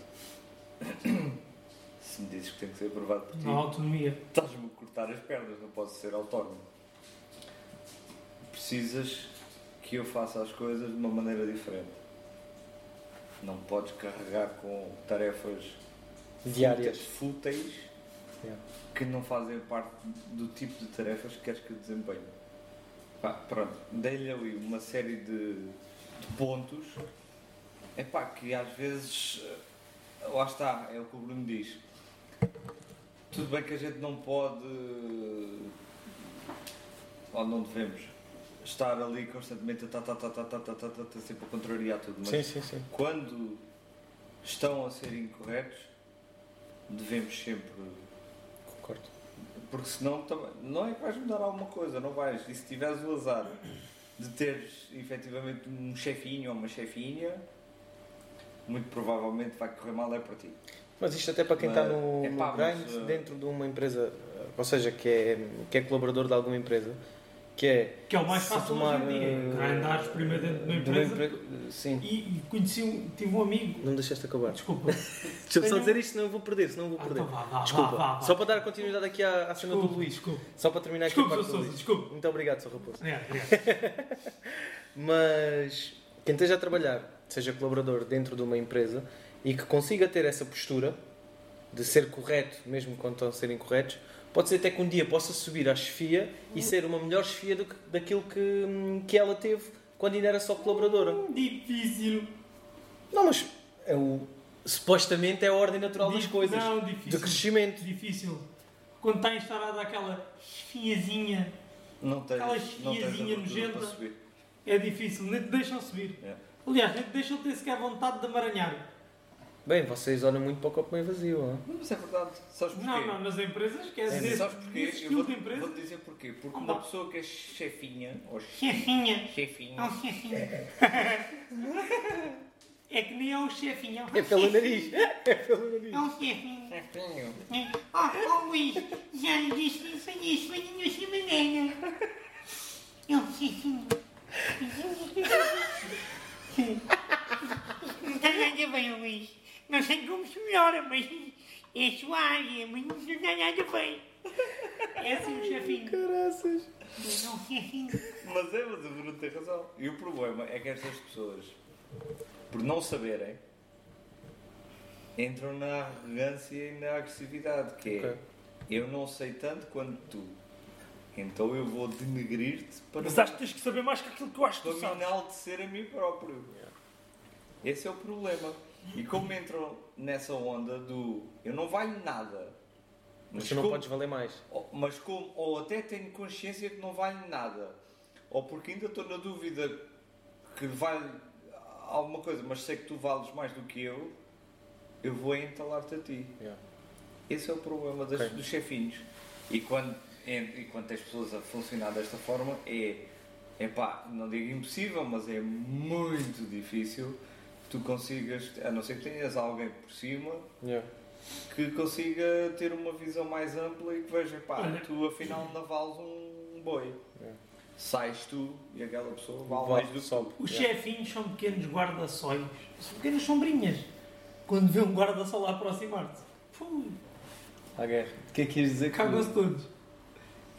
Se me dizes que tem que ser aprovado por ti, Não há autonomia. estás-me a cortar as pernas, não posso ser autónomo. Precisas que eu faça as coisas de uma maneira diferente. Não podes carregar com tarefas Diárias. fúteis Yeah. que não fazem parte do tipo de tarefas que queres que eu desempenhe. Pá, pronto, dei-lhe ali uma série de, de pontos é pá, que às vezes eh, lá está, é o que o Bruno diz. Tudo bem que a gente não pode ou não devemos estar ali constantemente a tá, tá, tá, tá, tá, tá, tá, tá, tá, sempre a contrariar tudo, mas Sim, sim, sim. quando estão a ser incorretos, devemos sempre. Concordo. Porque senão também. Não é que vais mudar alguma coisa, não vais. E se tiveres o azar de teres efetivamente um chefinho ou uma chefinha, muito provavelmente vai correr mal é para ti. Mas isto até para quem está no, epá, no grind, uh, dentro de uma empresa, ou seja, que é, que é colaborador de alguma empresa, que é. Que é o mais fácil tomar, hoje em dia. eh, Grindares primeiro dentro de uma empresa. empre- Sim. E, e conheci um, tive um amigo. Não me deixaste acabar. Desculpa. Deixa-me só dizer isto, senão eu vou perder, senão eu vou Ah, perder. então vá, vá, Desculpa. vá, vá, vá. Só para dar continuidade aqui à, à cena do Desculpa, Luís. desculpa. Só para terminar aqui Desculpa, a parte do Sousa, Luís. desculpa. Muito obrigado, Sr. Raposo. Obrigado, obrigado. Mas quem esteja a trabalhar, seja colaborador dentro de uma empresa e que consiga ter essa postura de ser correto, mesmo quando estão a ser incorretos, pode ser até que um dia possa subir à chefia e ser uma melhor chefia do que, daquilo que, que ela teve quando ainda era só colaboradora. Difícil. Não, mas é o, supostamente é a ordem natural das coisas. Não, De difícil. crescimento. Difícil. Quando está instalada aquela Não tens, Aquela abertura nojenta. É difícil, nem te deixam subir. É. Aliás, nem te deixam ter sequer vontade de amaranhar. Bem, vocês olham muito para o copo meio vazio, ó. Não, Mas é verdade. Sabes porquê? Não, não, nas empresas esquece. É, Nesse, sabes porquê? Eu vou, de empresa. vou dizer porquê. Porque uma pessoa que é chefinha, ou Chefinha. chefinha, É chefinho. É que nem é um chefinho. É É pelo nariz. É pelo nariz. É um chefinho. chefinho, Oh, oh Luís, já lhe disse isso isso, mas não se banana. É um chefinho. Não está nada bem, Luís. Não sei como se melhora, mas é suave, mas não está nada bem. É assim um chefinho. Caraças. É um chefinho. Mas é, mas o Bruno tem razão. E o problema é que estas pessoas, por não saberem, entram na arrogância e na agressividade, que é Ok. eu não sei tanto quanto tu. Então eu vou denegrir-te para, Mas acho que tens que saber mais que aquilo que eu acho que para tu me sabes. enaltecer a mim próprio. Esse é o problema. E como entram nessa onda do eu não valho nada, Mas tu não como- podes valer mais. ou- Mas como, ou até tenho consciência que não vale nada, ou porque ainda estou na dúvida que vale alguma coisa, mas sei que tu vales mais do que eu, eu vou entalar-te a ti. Yeah. Esse é o problema das- Ok. dos chefinhos. E quando, e quando tens pessoas a funcionar desta forma, é, é pá, não digo impossível, mas é muito difícil tu consigas, a não ser que tenhas alguém por cima Yeah. que consiga ter uma visão mais ampla e que veja, pá, Olha. tu afinal não vales um boi. É. Sais tu e aquela pessoa vale mais do que tu. Os Yeah. chefinhos são pequenos guarda-sóis. São pequenas sombrinhas. Quando vê um guarda-sol a aproximar-te, À guerra. O que é que queres dizer? que- cagam-se todos.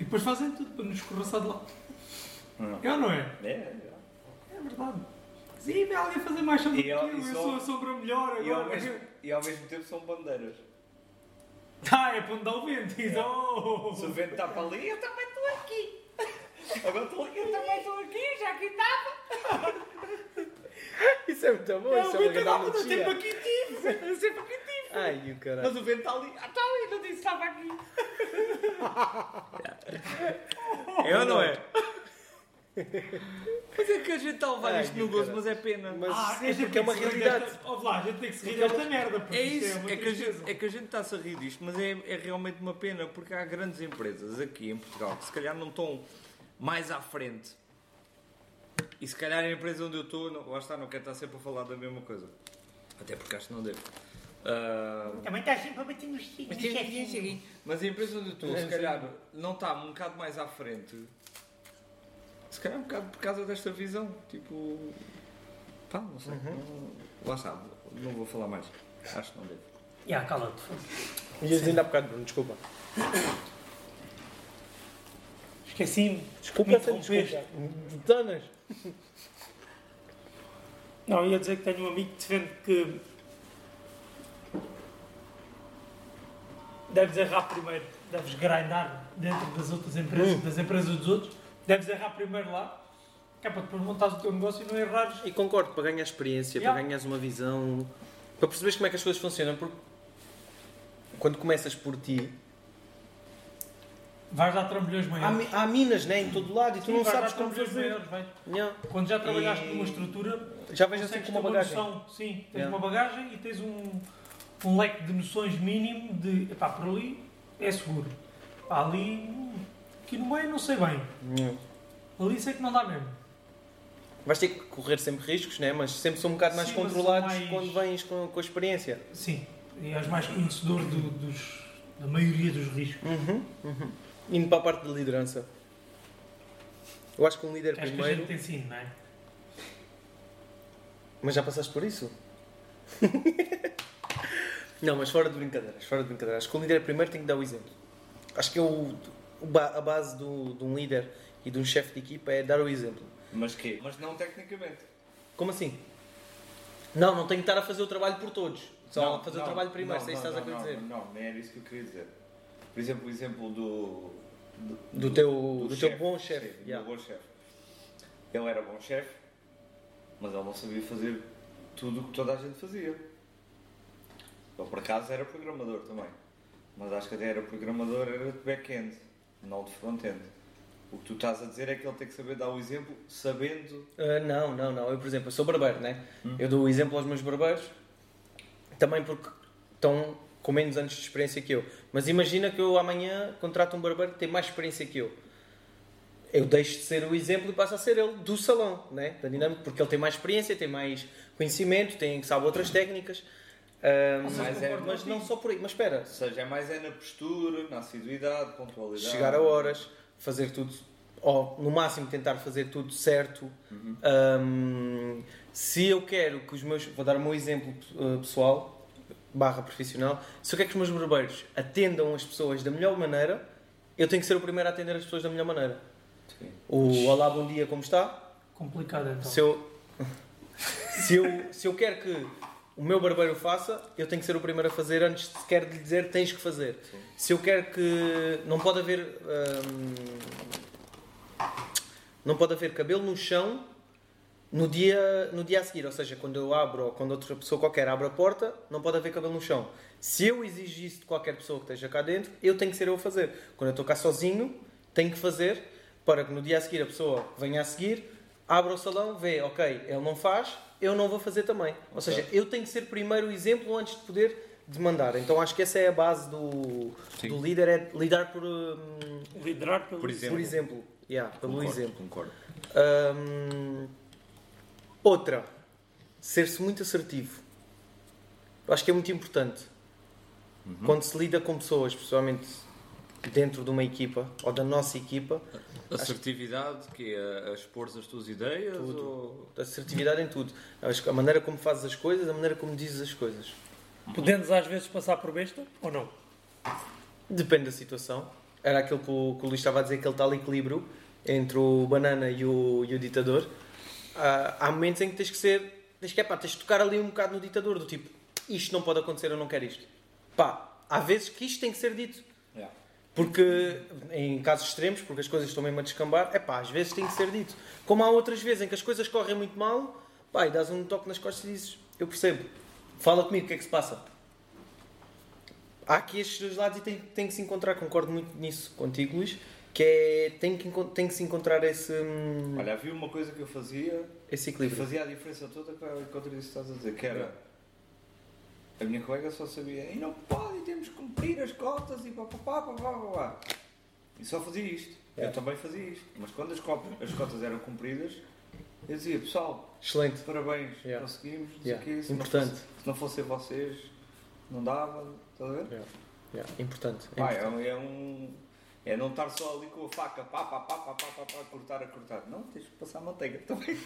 E depois fazem tudo para nos escorraçar de lá. Não. É ou não é? É, é. É verdade. Sim, vê alguém fazer mais sombra E que ao- eu, eu sou a sombra melhor E ao, agora. mesmo, e ao mesmo tempo são bandeiras. Ah, é para onde dá o vento. Diz, oh. Se o vento está para ali, eu também estou aqui. Agora estou aqui, eu também estou aqui, já aqui estava. Isso é muito bom, É, isso é uma grande muito tempo analogia. aqui tive. Eu sempre aqui tive. Ai, o caralho. Mas o vento está ali. Ah, está ali, não disse estava aqui. É ou não é? Mas é que a gente está a levar Ai, isto no gozo, mas é pena. Mas Ah, sim, a gente porque é tem uma que se rir realidade. desta- lá, a gente tem que se rir é desta merda. porque É isto isso, uma é que, a gente, é que a gente está-se a rir disto, mas é, é realmente uma pena, porque há grandes empresas aqui em Portugal que se calhar não estão mais à frente. E se calhar a empresa onde eu estou, não, lá está, não quero estar sempre a falar da mesma coisa. Até porque acho que não devo. Ah, Também está sempre a bater nos mas, mas a empresa onde eu estou, se calhar, não está um bocado mais à frente. Se calhar um bocado por causa desta visão. Tipo. Pá, não sei. Não- lá está, não vou falar mais. Acho que não devo. Já, cala-te. Ias dizer ainda há bocado, Bruno, desculpa. Esqueci-me. Desculpa, desculpa. Danas. Não, ia dizer que tenho um amigo que defende que deves errar primeiro, deves grindar dentro das outras empresas, das empresas dos outros, deves errar primeiro lá, que é para depois montares o teu negócio e não errares. E concordo, para ganhar experiência, Yeah. para ganhares uma visão, para perceberes como é que as coisas funcionam, porque quando começas por ti, Vais dar trambolhões há, maiores. mi- há minas né, em todo lado e tu Sim, não sabes como fazer. maiores, vais. Yeah. Quando já trabalhaste E- numa estrutura, Já vejo assim ter uma bagagem. noção. Sim, tens Yeah. uma bagagem e tens um, um leque de noções mínimo de, epá, por ali é seguro. Pá, ali, aqui no meio não sei bem. Yeah. Ali sei que não dá mesmo. Vais ter que correr sempre riscos, né? mas sempre são um bocado mais Sim, controlados mais- quando vens com, com a experiência. Sim, e és mais conhecedor do- dos, da maioria dos riscos. Uhum, uhum. Indo para a parte da liderança. Eu acho que um líder Queres que a primeiro. gente te ensine, não é? Mas já passaste por isso? não, mas fora de brincadeiras, fora de brincadeiras. Acho que o líder primeiro tem que dar o exemplo. Acho que é o, a base do, de um líder e de um chefe de equipa é dar o exemplo. Mas quê? Mas não tecnicamente. Como assim? Não, não tenho que estar a fazer o trabalho por todos. Só Não, a fazer não, o trabalho primeiro, não, se é isso que não, estás a não, querer dizer. Não, não, não era isso que eu queria dizer. Por exemplo, o exemplo do. Do teu- do teu chefe. bom chefe, do yeah. bom chefe. Ele era bom chefe, mas ele não sabia fazer tudo o que toda a gente fazia. Ele por acaso era programador também. Mas acho que até era programador, era de back-end, não de front-end. O que tu estás a dizer é que ele tem que saber dar o exemplo sabendo. Uh, não, não, não. Eu, por exemplo, eu sou barbeiro, né? Eu dou o exemplo aos meus barbeiros, também porque estão com menos anos de experiência que eu. Mas imagina que eu amanhã contrato um barbeiro que tem mais experiência que eu. Eu deixo de ser o exemplo e passo a ser ele do salão, né? da dinâmica, porque ele tem mais experiência, tem mais conhecimento, tem, sabe outras técnicas. Um, mas, concordo mas não só por aí. Mas espera, Ou seja, é mais é na postura, na assiduidade, pontualidade. chegar a horas, fazer tudo, ou no máximo tentar fazer tudo certo. Um, se eu quero que os meus, vou dar o meu exemplo uh, pessoal, barra profissional, se eu quero que os meus barbeiros atendam as pessoas da melhor maneira, eu tenho que ser o primeiro a atender as pessoas da melhor maneira. Sim. O olá, bom dia, como está? Complicado então. Se eu, se eu, se eu quero que o meu barbeiro faça, eu tenho que ser o primeiro a fazer antes de sequer de lhe dizer tens que fazer. Se eu quero que. Não pode haver. hum, não pode haver cabelo no chão no dia, no dia a seguir. Ou seja, quando eu abro ou quando outra pessoa qualquer abre a porta, não pode haver cabelo no chão. Se eu exigir isso de qualquer pessoa que esteja cá dentro, eu tenho que ser eu a fazer. Quando eu estou cá sozinho, tenho que fazer para que no dia a seguir a pessoa venha a seguir, abra o salão, vê, ok, ele não faz, eu não vou fazer também. Ou seja, eu tenho que ser primeiro o exemplo antes de poder demandar. Então acho que essa é a base do, Sim. do líder, é lidar por, Liderar pelo Por exemplo. por exemplo. Yeah, pelo Concordo, exemplo. Concordo. Hum, outra, ser-se muito assertivo. Eu acho que é muito importante. Quando se lida com pessoas, pessoalmente dentro de uma equipa ou da nossa equipa, Assertividade, que é a expor as tuas ideias? Tudo. Ou... assertividade em tudo. Que A maneira como fazes as coisas, a maneira como dizes as coisas. Podemos às vezes passar por besta ou não? Depende da situação. Era aquilo que o, que o Luís estava a dizer, aquele tal equilíbrio entre o banana e o, e o ditador. Ah, há momentos em que tens que ser. Tens que, epá, tens de tocar ali um bocado no ditador, do tipo, isto não pode acontecer, eu não quero isto. Pá, há vezes que isto tem que ser dito. Porque, em casos extremos, porque as coisas estão mesmo a descambar, é pá, às vezes tem que ser dito. Como há outras vezes em que as coisas correm muito mal, pá, e dás um toque nas costas e dizes, eu percebo, fala comigo, o que é que se passa? Há aqui estes dois lados e tem, tem que se encontrar, concordo muito nisso contigo, Luís, que é, tem que, tem que se encontrar esse, hum, Olha, havia uma coisa que eu fazia esse que equilíbrio. fazia a diferença toda contra isso que estás a dizer, que era a minha colega só sabia e não pode, temos que cumprir as cotas e papapá, papapá. E só fazia isto. Eu Yeah. também fazia isto. Mas quando as cotas, as cotas eram cumpridas, eu dizia, pessoal, Excelente. parabéns, Yeah. conseguimos, Yeah. quê. Se Importante. Não fosse, se não fossem vocês, não dava, estás a ver? Yeah. Yeah, Importante. é Pá, importante. é, um- é um. Não estar só ali com a faca, pá, pá, pá, pá, pá, pá, pá, cortar, a cortar. Não, tens que passar manteiga também.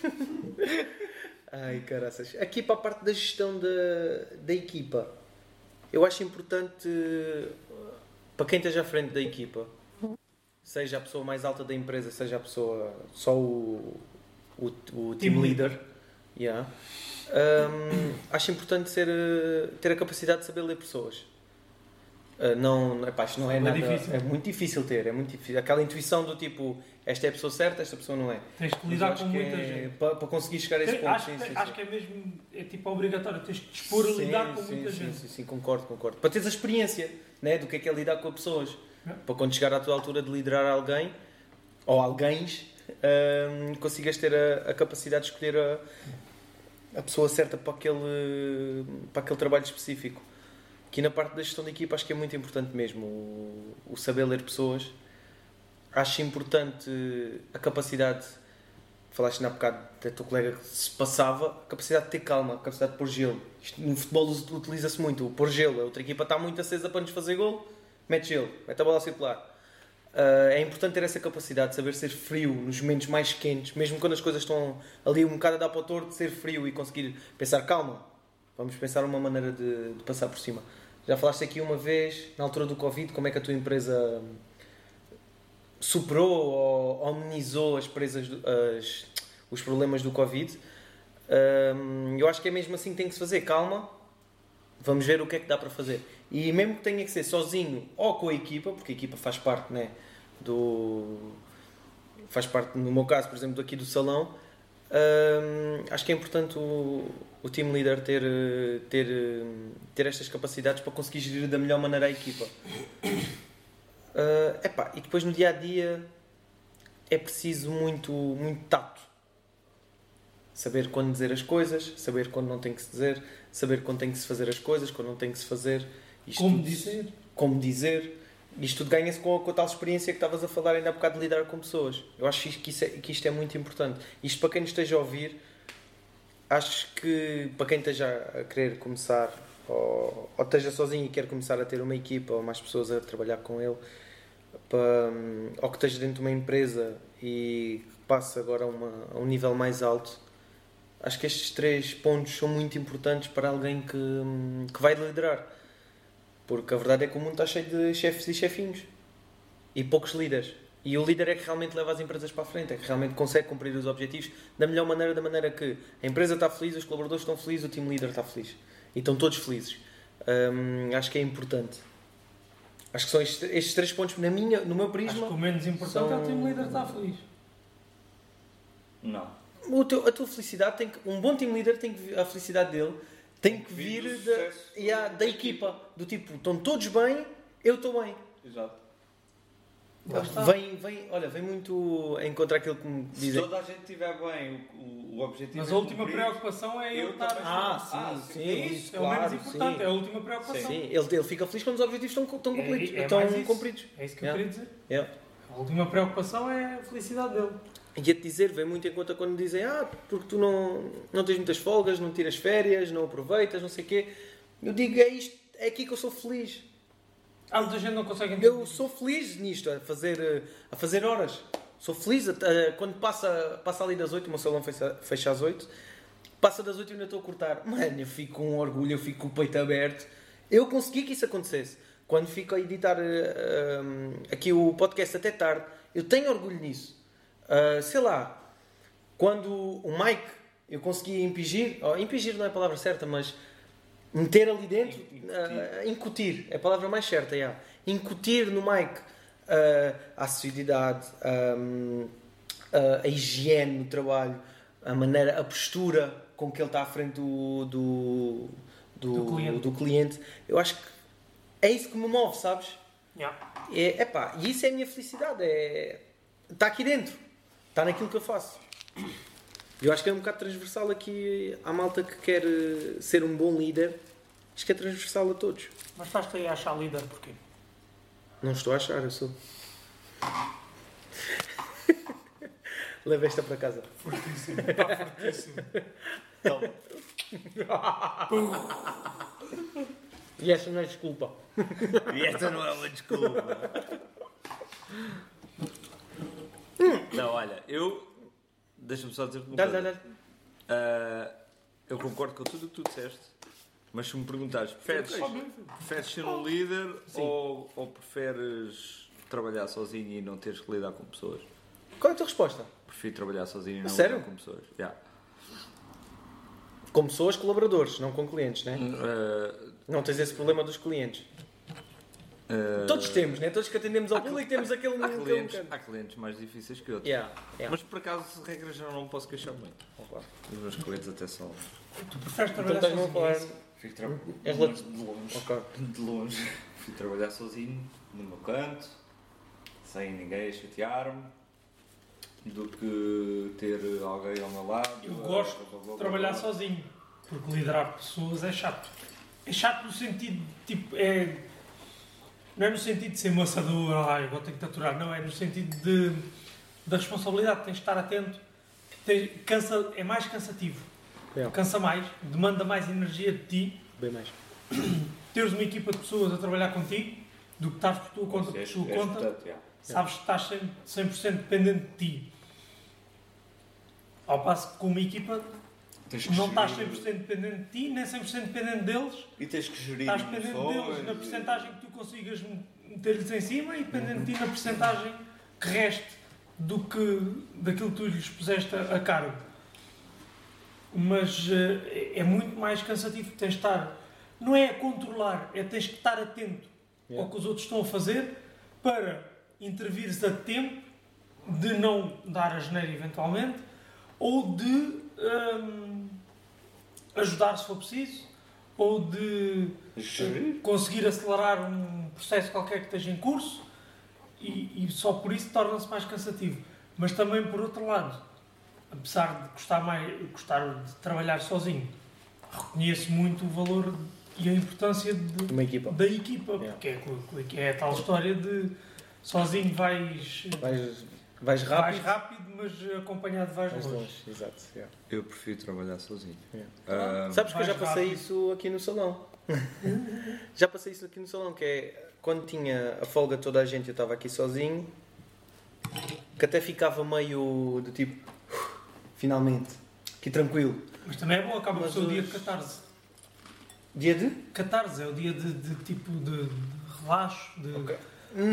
Ai, caraças. Aqui para a parte da gestão da, da equipa, eu acho importante para quem esteja à frente da equipa, seja a pessoa mais alta da empresa, seja a pessoa, só o, o, o team Team leader, yeah. Hum, acho importante ser, eh, ter a capacidade de saber ler pessoas. Uh, não, epá, isto não é, É nada. difícil. É muito difícil ter, é muito difícil. Aquela intuição do tipo, esta é a pessoa certa, esta pessoa não é. Tens que lidar com muita é gente. Para, para conseguir chegar a esse ponto. acho, sim, sim, acho sim. que é mesmo, é tipo obrigatório, tens que expor a lidar com muita gente. Sim, sim, concordo, concordo. Para teres a experiência né, do que é que é lidar com pessoas. É. Para quando chegar à tua altura de liderar alguém, ou alguém, hum, consigas ter a, a capacidade de escolher a, a pessoa certa para aquele, para aquele trabalho específico. Aqui na parte da gestão de equipa acho que é muito importante mesmo o, o saber ler pessoas. Acho importante a capacidade, falaste na bocado da tua colega que se passava, a capacidade de ter calma, a capacidade de pôr gelo. Isto, no futebol utiliza-se muito o pôr gelo. A outra equipa está muito acesa para nos fazer gol, mete gelo, mete a bola a circular. Ah, é importante ter essa capacidade de saber ser frio nos momentos mais quentes, mesmo quando as coisas estão ali um bocado a dar para o torto, ser frio e conseguir pensar, calma, vamos pensar uma maneira de, de passar por cima. Já falaste aqui uma vez, na altura do Covid, como é que a tua empresa superou ou amenizou as presas, as- os problemas do Covid. Hum, eu acho que é mesmo assim que tem que se fazer. Calma, vamos ver o que é que dá para fazer. E mesmo que tenha que ser sozinho ou com a equipa, porque a equipa faz parte né, do. faz parte, no meu caso, por exemplo, daqui do salão. Hum, acho que é importante o, o team leader ter, ter, ter estas capacidades para conseguir gerir da melhor maneira a equipa. Uh, epá, e depois no dia a dia é preciso muito, muito tato. Saber quando dizer as coisas, saber quando não tem que se dizer, saber quando tem que se fazer as coisas, quando não tem que se fazer. Isto Como dizer? Como dizer. Isto tudo ganha-se com, com a tal experiência que estavas a falar ainda há bocado de lidar com pessoas. Eu acho que é, que isto é muito importante. Isto para quem nos esteja a ouvir, acho que para quem esteja a querer começar ou, ou esteja sozinho e quer começar a ter uma equipa ou mais pessoas a trabalhar com ele, para, ou que esteja dentro de uma empresa e que passe agora a, uma, a um nível mais alto, acho que estes três pontos são muito importantes para alguém que, que vai liderar. Porque a verdade é que o mundo está cheio de chefes e chefinhos e poucos líderes. E o líder é que realmente leva as empresas para a frente, é que realmente consegue cumprir os objetivos da melhor maneira, da maneira que a empresa está feliz, os colaboradores estão felizes, o time líder está feliz. E estão todos felizes. Hum, acho que é importante. Acho que são estes, estes três pontos, na minha, no meu Acho que prisma. o menos importante é são- o time líder estar feliz. Não. O teu- a tua felicidade tem que. Um bom team leader tem que. A felicidade dele tem que vir da, yeah, da equipa. Do tipo, estão todos bem, eu estou bem. Exato. Vem, vem, olha, vem muito em contra aquilo que me Se dizem. toda a gente estiver bem, o, o, objetivo Mas é a última cumprido. preocupação é eu estar. Ah, Ah, sim, sim, sim, É isso, é o claro, menos importante, sim. é a última preocupação. Sim, ele, ele fica feliz quando os objetivos estão, estão cumpridos. É- é estão isso. cumpridos. É isso que eu Yeah. queria dizer. Yeah. A última preocupação é a felicidade dele. E a-te dizer, vem muito em conta quando dizem ah, porque tu não, não tens muitas folgas, não tiras férias, não aproveitas, não sei o quê. Eu digo, é isto, é aqui que eu sou feliz. Há muita gente não consegue entender. Eu sou feliz nisto, a fazer, eh, a fazer horas. Sou feliz a- a- quando passa, passa ali das 8, o meu salão fecha, fecha às 8, passa das 8 e ainda estou a cortar. Mano, eu fico com orgulho, eu fico com o peito aberto. Eu consegui que isso acontecesse. Quando fico a editar eh, um, aqui o podcast até tarde, eu tenho orgulho nisso. Ah, sei lá, quando o Mike eu consegui impingir, ou impingir não é a palavra certa, mas meter ali dentro, Incutir. ah, incutir, é a palavra mais certa, yeah. incutir no Mike ah, a assiduidade, ah, a higiene no trabalho, a maneira, a postura com que ele está à frente do, do, do, Do cliente. do cliente. Eu acho que é isso que me move, sabes? Yeah. É, epá, e isso é a minha felicidade. É, está aqui dentro. Está naquilo que eu faço. Eu acho que é um bocado transversal aqui à malta que quer eh, ser um bom líder. Acho que é transversal a todos. Mas estás-te aí a achar líder porquê? Não estou a achar, eu sou. Leva esta para casa. Fortíssimo, está fortíssimo. Toma. E essa não é desculpa. E esta não é uma desculpa. Não, olha, eu. Deixa-me só dizer-te uma Dá, coisa. dá, dá. Ah, eu concordo com tudo o que tu disseste, mas se me perguntares, preferes, preferes ser um líder ou, ou preferes trabalhar sozinho e não teres que lidar com pessoas? Qual é a tua resposta? Prefiro trabalhar sozinho e não Sério? lidar com pessoas. Yeah. Com pessoas, colaboradores, não com clientes, né? Ah, Não tens esse problema dos clientes. Ah, Todos temos, né? Todos que atendemos ao público temos aquele há aquele clientes, há clientes mais difíceis que outros. Yeah, yeah. Mas por acaso, de regra já não me posso queixar muito. Os meus clientes até são. Tu preferes Então trabalhar a sozinho? é? Fico tra... É de relati- longe. Ok. De longe. Fui trabalhar sozinho, no meu canto, sem ninguém a chatear-me, do que ter alguém ao meu lado. Eu gosto blá, blá, blá, de trabalhar sozinho. Porque liderar pessoas é chato. É chato no sentido, tipo, é... Não é no sentido de ser ah, eu vou ter que te aturar. Não, é no sentido de, da responsabilidade. Tens de estar atento. Tens- cansa, é mais cansativo. Yeah. Cansa mais, demanda mais energia de ti. Bem mais. Teres uma equipa de pessoas a trabalhar contigo do que estás por tua conta, por És- sua és conta. portanto, yeah. Sabes que estás 100%, 100 dependente de ti. Ao passo que com uma equipa Tens que não estás gerir- 100% dependente de ti, nem 100% dependente deles. E tens que gerir Estás dependente deles na percentagem que tu consigas meter-lhes em cima e dependente de ti na percentagem que reste do que, daquilo que tu lhes puseste a, a cargo. Mas eh, é muito mais cansativo. Tens de estar, não é a controlar, é tens que estar atento Yeah. ao que os outros estão a fazer para intervires a tempo de não dar a geneira eventualmente ou de hum, ajudar se for preciso ou de Gerir. conseguir acelerar um processo qualquer que esteja em curso e, e só por isso torna-se mais cansativo. Mas também, por outro lado, apesar de gostar, mais, gostar de trabalhar sozinho, reconheço muito o valor e a importância de, equipa. da equipa, Yeah. porque é, co- é a tal história de sozinho vais, Vais, vais vais rápido. rápido, mas acompanhado vais Vais longe. longe, exato. yeah. Eu prefiro trabalhar sozinho. Yeah. Ah, Sabes que eu já passei rápido. isso aqui no salão. já passei isso aqui no salão, que é quando tinha a folga de toda a gente, eu estava aqui sozinho, que até ficava meio do tipo, finalmente, aqui tranquilo. Mas também é bom, acaba Mas o dia os- de catarse. Dia de? Catarse é o dia de, de tipo de, de relaxo, de Ok.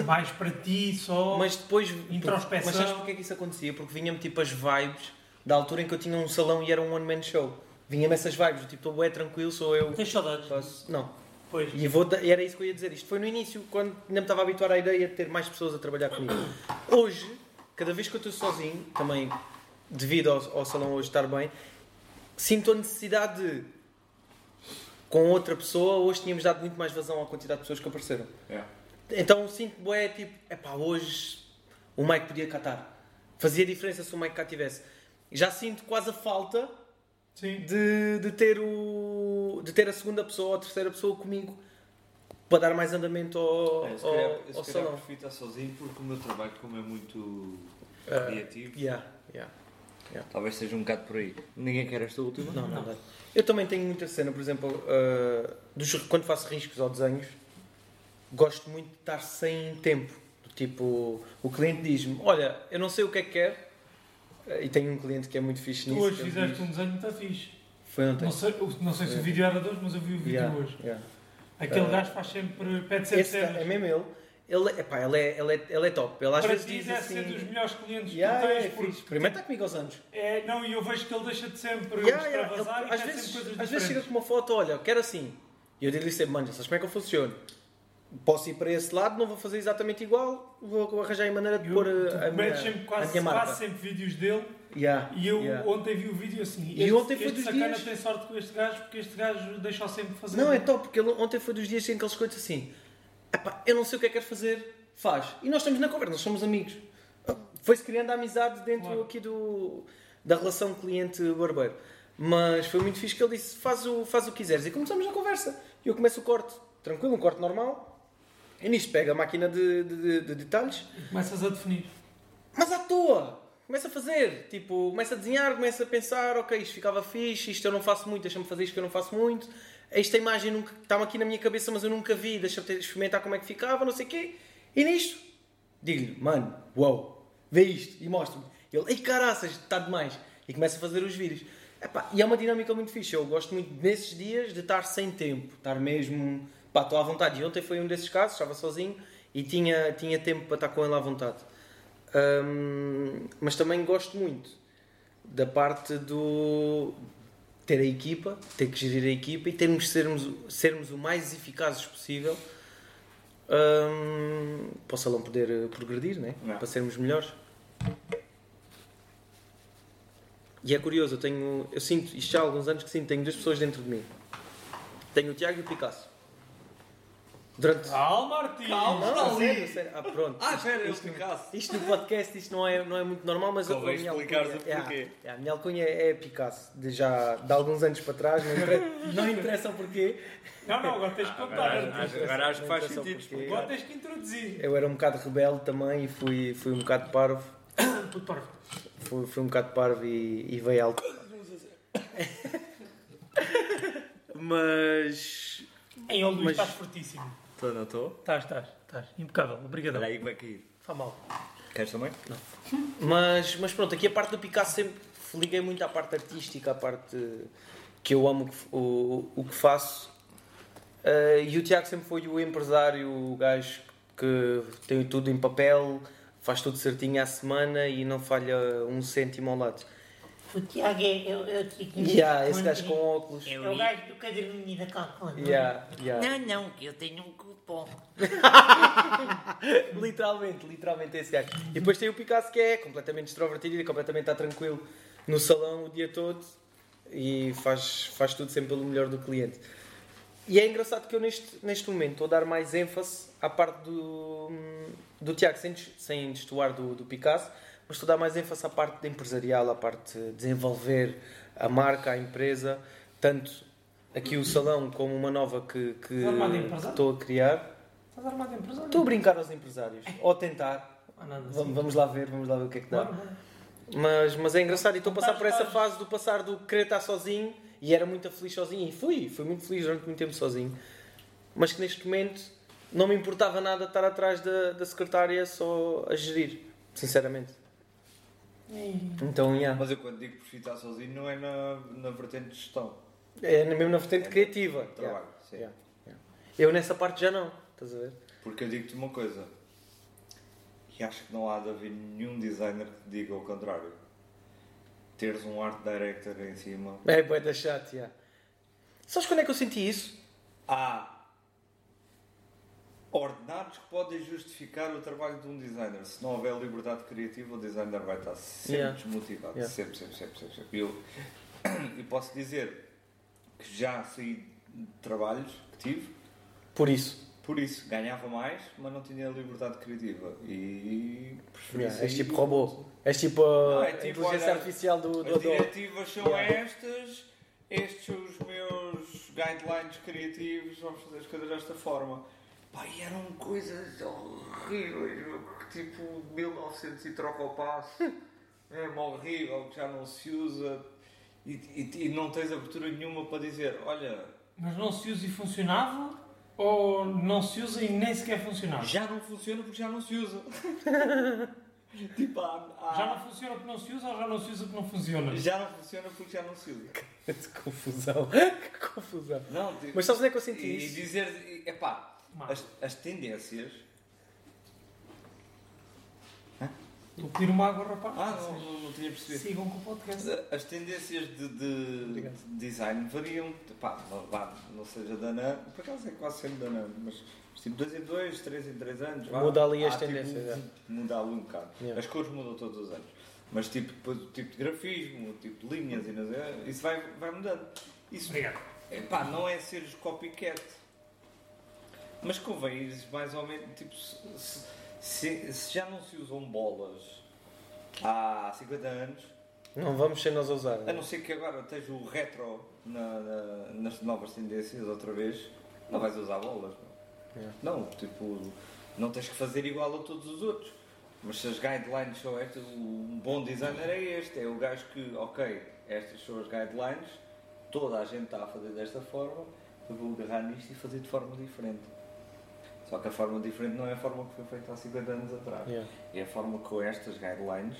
Mais para ti só. Mas depois. Introspeção. Mas sabes porque é que isso acontecia? Porque vinha-me tipo as vibes da altura em que eu tinha um salão e era um one-man show. Vinha-me essas vibes, do tipo, estou bem tranquilo, sou eu. Tens saudades? Faço... Não. Pois. E vou da- era isso que eu ia dizer. Isto foi no início, quando ainda me estava a habituar à ideia de ter mais pessoas a trabalhar comigo. Hoje, cada vez que eu estou sozinho, também devido ao, ao salão hoje estar bem, sinto a necessidade de, com outra pessoa, hoje tínhamos dado muito mais vazão à quantidade de pessoas que apareceram. Yeah. Então sinto bué, tipo, epá, hoje o Mike podia catar. Fazia diferença se o Mike cá tivesse. Já sinto quase a falta Sim. de, de, ter o, de ter a segunda pessoa ou a terceira pessoa comigo para dar mais andamento ao, É, se ao, calhar, ao se calhar salão. prefiro estar sozinho porque o meu trabalho, como é muito Ah, criativo, Yeah, yeah. talvez seja um bocado por aí. Ninguém quer esta última? Não, não, dá. Eu também tenho muita cena, por exemplo, ah, dos- quando faço riscos ou desenhos, gosto muito de estar sem tempo. Tipo, o cliente diz-me: Olha, eu não sei o que é que quer. E tenho um cliente que é muito fixe Tu nisso. hoje que ele fizeste um desenho muito fixe. Foi ontem. Não sei, não sei se o vídeo era de hoje, mas eu vi o vídeo Yeah, hoje. yeah. Aquele Ah. gajo faz sempre, pede sempre cenas. é mesmo ele. Ele, epá, ele, é, ele, é, ele é top. Ele às Para vezes ti diz deve assim. ser dos melhores clientes Yeah, que tu tens, é porque fixe. Primeiro está comigo aos anos. é, não, e eu vejo que ele deixa de sempre Yeah, yeah, extravasar ele- e às, vezes, às vezes chega diferentes. com uma foto, olha, quero assim. E eu digo-lhe sempre, mano, sabes como é que eu funciono? Posso ir para esse lado, não vou fazer exatamente igual, vou arranjar a maneira de Eu- pôr a, a, minha, sempre a quase, minha marca. quase sempre vídeos dele Yeah, e eu yeah. ontem vi o vídeo assim. E este, ontem foi dos sacana dias- tem sorte com este gajo porque este gajo deixa sempre fazer. Não, é top, porque ele, ontem foi dos dias em que ele e disse assim: "Epá, eu não sei o que é que quero fazer, faz. E nós estamos na conversa, nós somos amigos. Foi-se criando a amizade dentro Claro. aqui do, da relação cliente-barbeiro. Mas foi muito fixe que ele disse: faz o, faz o que quiseres. E começamos a conversa. E eu começo o corte, tranquilo, um corte normal. E nisto pega a máquina de, de- de- de detalhes, E começas a definir. mas à toa! Começa a fazer, tipo, começa a desenhar, começa a pensar, ok, isto ficava fixe, isto eu não faço muito, deixa-me fazer isto que eu não faço muito, esta imagem nunca estava aqui na minha cabeça, mas eu nunca vi, deixa-me experimentar como é que ficava, não sei o quê. E nisto, digo-lhe, mano, uau, vê isto, e mostra-me. Ele, ei caraças, está demais. E começa a fazer os vídeos. Epá, e é uma dinâmica muito fixe, eu gosto muito nesses dias de estar sem tempo, estar mesmo, pá, estou à vontade. E ontem foi um desses casos, estava sozinho e tinha, tinha tempo para estar com ele à vontade. Hum, mas também gosto muito da parte do ter a equipa, ter que gerir a equipa e termos sermos, sermos o mais eficazes possível hum, para o salão poder eh, progredir, né? Não. para sermos melhores. E é curioso, eu tenho, eu sinto, isto já há alguns anos que sinto, tenho duas pessoas dentro de mim. Tenho o Tiago e o Picasso. Durante. Calma, Martim! Calma. Não, ali. sério, sério. Ah, pronto. Ah, espera, eu isto- Picasso. isto no podcast isto não é, não é muito normal, mas eu- Convém a minha explicares alcunha- porquê. yeah, a minha alcunha é Picasso, de já de alguns anos para trás, não interessa, não interessa o porquê. Não, não, agora tens que contar. Agora, acho, agora acho que faz Não sentido. Agora tens que introduzir. Eu era um bocado rebelde também e fui, fui um bocado parvo. Puto parvo. Fui, fui um bocado parvo e, e veio alto. Mas. Em Luís, Mas- estás fortíssimo. Estou, não estou? Estás, estás, estás. Impecável. Obrigado. Espera aí que vai cair. Faz mal. Queres também? Mas, mas pronto, aqui a parte do Picasso sempre liguei muito à parte artística, à parte que eu amo o que o, que faço. Eh, e o Tiago sempre foi o empresário, o gajo que tem tudo em papel, faz tudo certinho à semana e não falha um cêntimo ao lado. O Tiago é, é, o- é o Tiaguinho. Yeah, esse gajo com óculos. É o gajo do caderninho da calculadora. Yeah, yeah. Não, não, que eu tenho um cupom. literalmente, literalmente esse gajo. E depois tem o Picasso que é completamente extrovertido e completamente está tranquilo no salão o dia todo e faz, faz tudo sempre pelo melhor do cliente. E é engraçado que eu neste, neste momento estou a dar mais ênfase à parte do, do Tiago, sem, sem destoar do, do Picasso, mas a dar mais ênfase à parte empresarial, à parte de desenvolver a marca, a empresa, tanto aqui o salão como uma nova que, que, que estou a criar. Estás armado em empresário? Estou a brincar aos empresários, ou a tentar. Assim. Vamos, vamos lá ver, vamos lá ver o que é que dá. Mas, mas é engraçado e estou a passar por essa fase do passar do querer estar sozinho e era muito feliz sozinho. E fui, fui muito feliz durante muito tempo sozinho. Mas que neste momento não me importava nada estar atrás da, da secretária só a gerir, sinceramente. Ei, Então, yeah. Mas eu quando digo por estar sozinho não é na, na vertente de gestão. é mesmo na vertente É criativa. Trabalho, sim. Yeah, yeah. Eu nessa parte já não, estás a ver? Porque eu digo-te uma coisa. E acho que não há de haver nenhum designer que diga o contrário. Teres um art director em cima. É bué da chato, yeah. Sabes quando é que eu senti isso? Há ordenados que podem justificar o trabalho de um designer. Se não houver liberdade criativa, o designer vai estar sempre Yeah. desmotivado. Yeah. Sempre, sempre, sempre, sempre. sempre. Eu, e posso dizer que já saí de trabalhos que tive, Por isso. por isso ganhava mais, mas não tinha liberdade criativa. E preferia Yeah, és tipo robô. És tipo a Não, é tipo, inteligência olha, artificial do, do As diretivas são Yeah. estas, estes são os meus guidelines criativos, vamos fazer as coisas desta forma. Pá, e eram coisas horríveis, tipo 1900 e troca o passo, é horrível, que já não se usa e, e- e não tens abertura nenhuma para dizer, olha, Mas não se usa e funcionava? Ou não se usa e nem sequer funcionava? já não funciona porque já não se usa. tipo, há, há- Já não funciona porque não se usa ou já não se usa porque não funciona? já não funciona porque já não se usa. Que confusão. que confusão. Não, tipo, Mas sabes onde é que eu senti e, isso? e dizer, epá. As, as tendências. Vou pedir uma água, rapaz. Ah, não, não, não tinha percebido. Sigam com o podcast. As tendências de, de- de design variam, pá, não, vá, não seja da NAN, por acaso é quase sempre da NAN, mas tipo 2 em 2, 3 em 3 anos. vá, Muda ali as tipo, tendências, é. Muda ali um bocado. Yeah. As cores mudam todos os anos. Mas tipo, depois o tipo de grafismo, o tipo de linhas, e não sei, isso vai, vai mudando. Isso Obrigado. Epá, não é seres copycat. Mas convém mais ou menos. Tipo, se, se- se já não se usam bolas há 50 anos, Não vamos ser nós a usar. a não ser que agora esteja o retro na- na- nas novas tendências outra vez, não vais usar bolas. Não, Yeah. não tipo, não tens que fazer igual a todos os outros. Mas se as guidelines são estas, um bom designer é este, é o gajo que, ok, estas são as guidelines, toda a gente está a fazer desta forma, eu vou agarrar nisto e fazer de forma diferente. Só que a forma diferente não é a forma que foi feita há 50 anos atrás. Yeah. É a forma com estas guidelines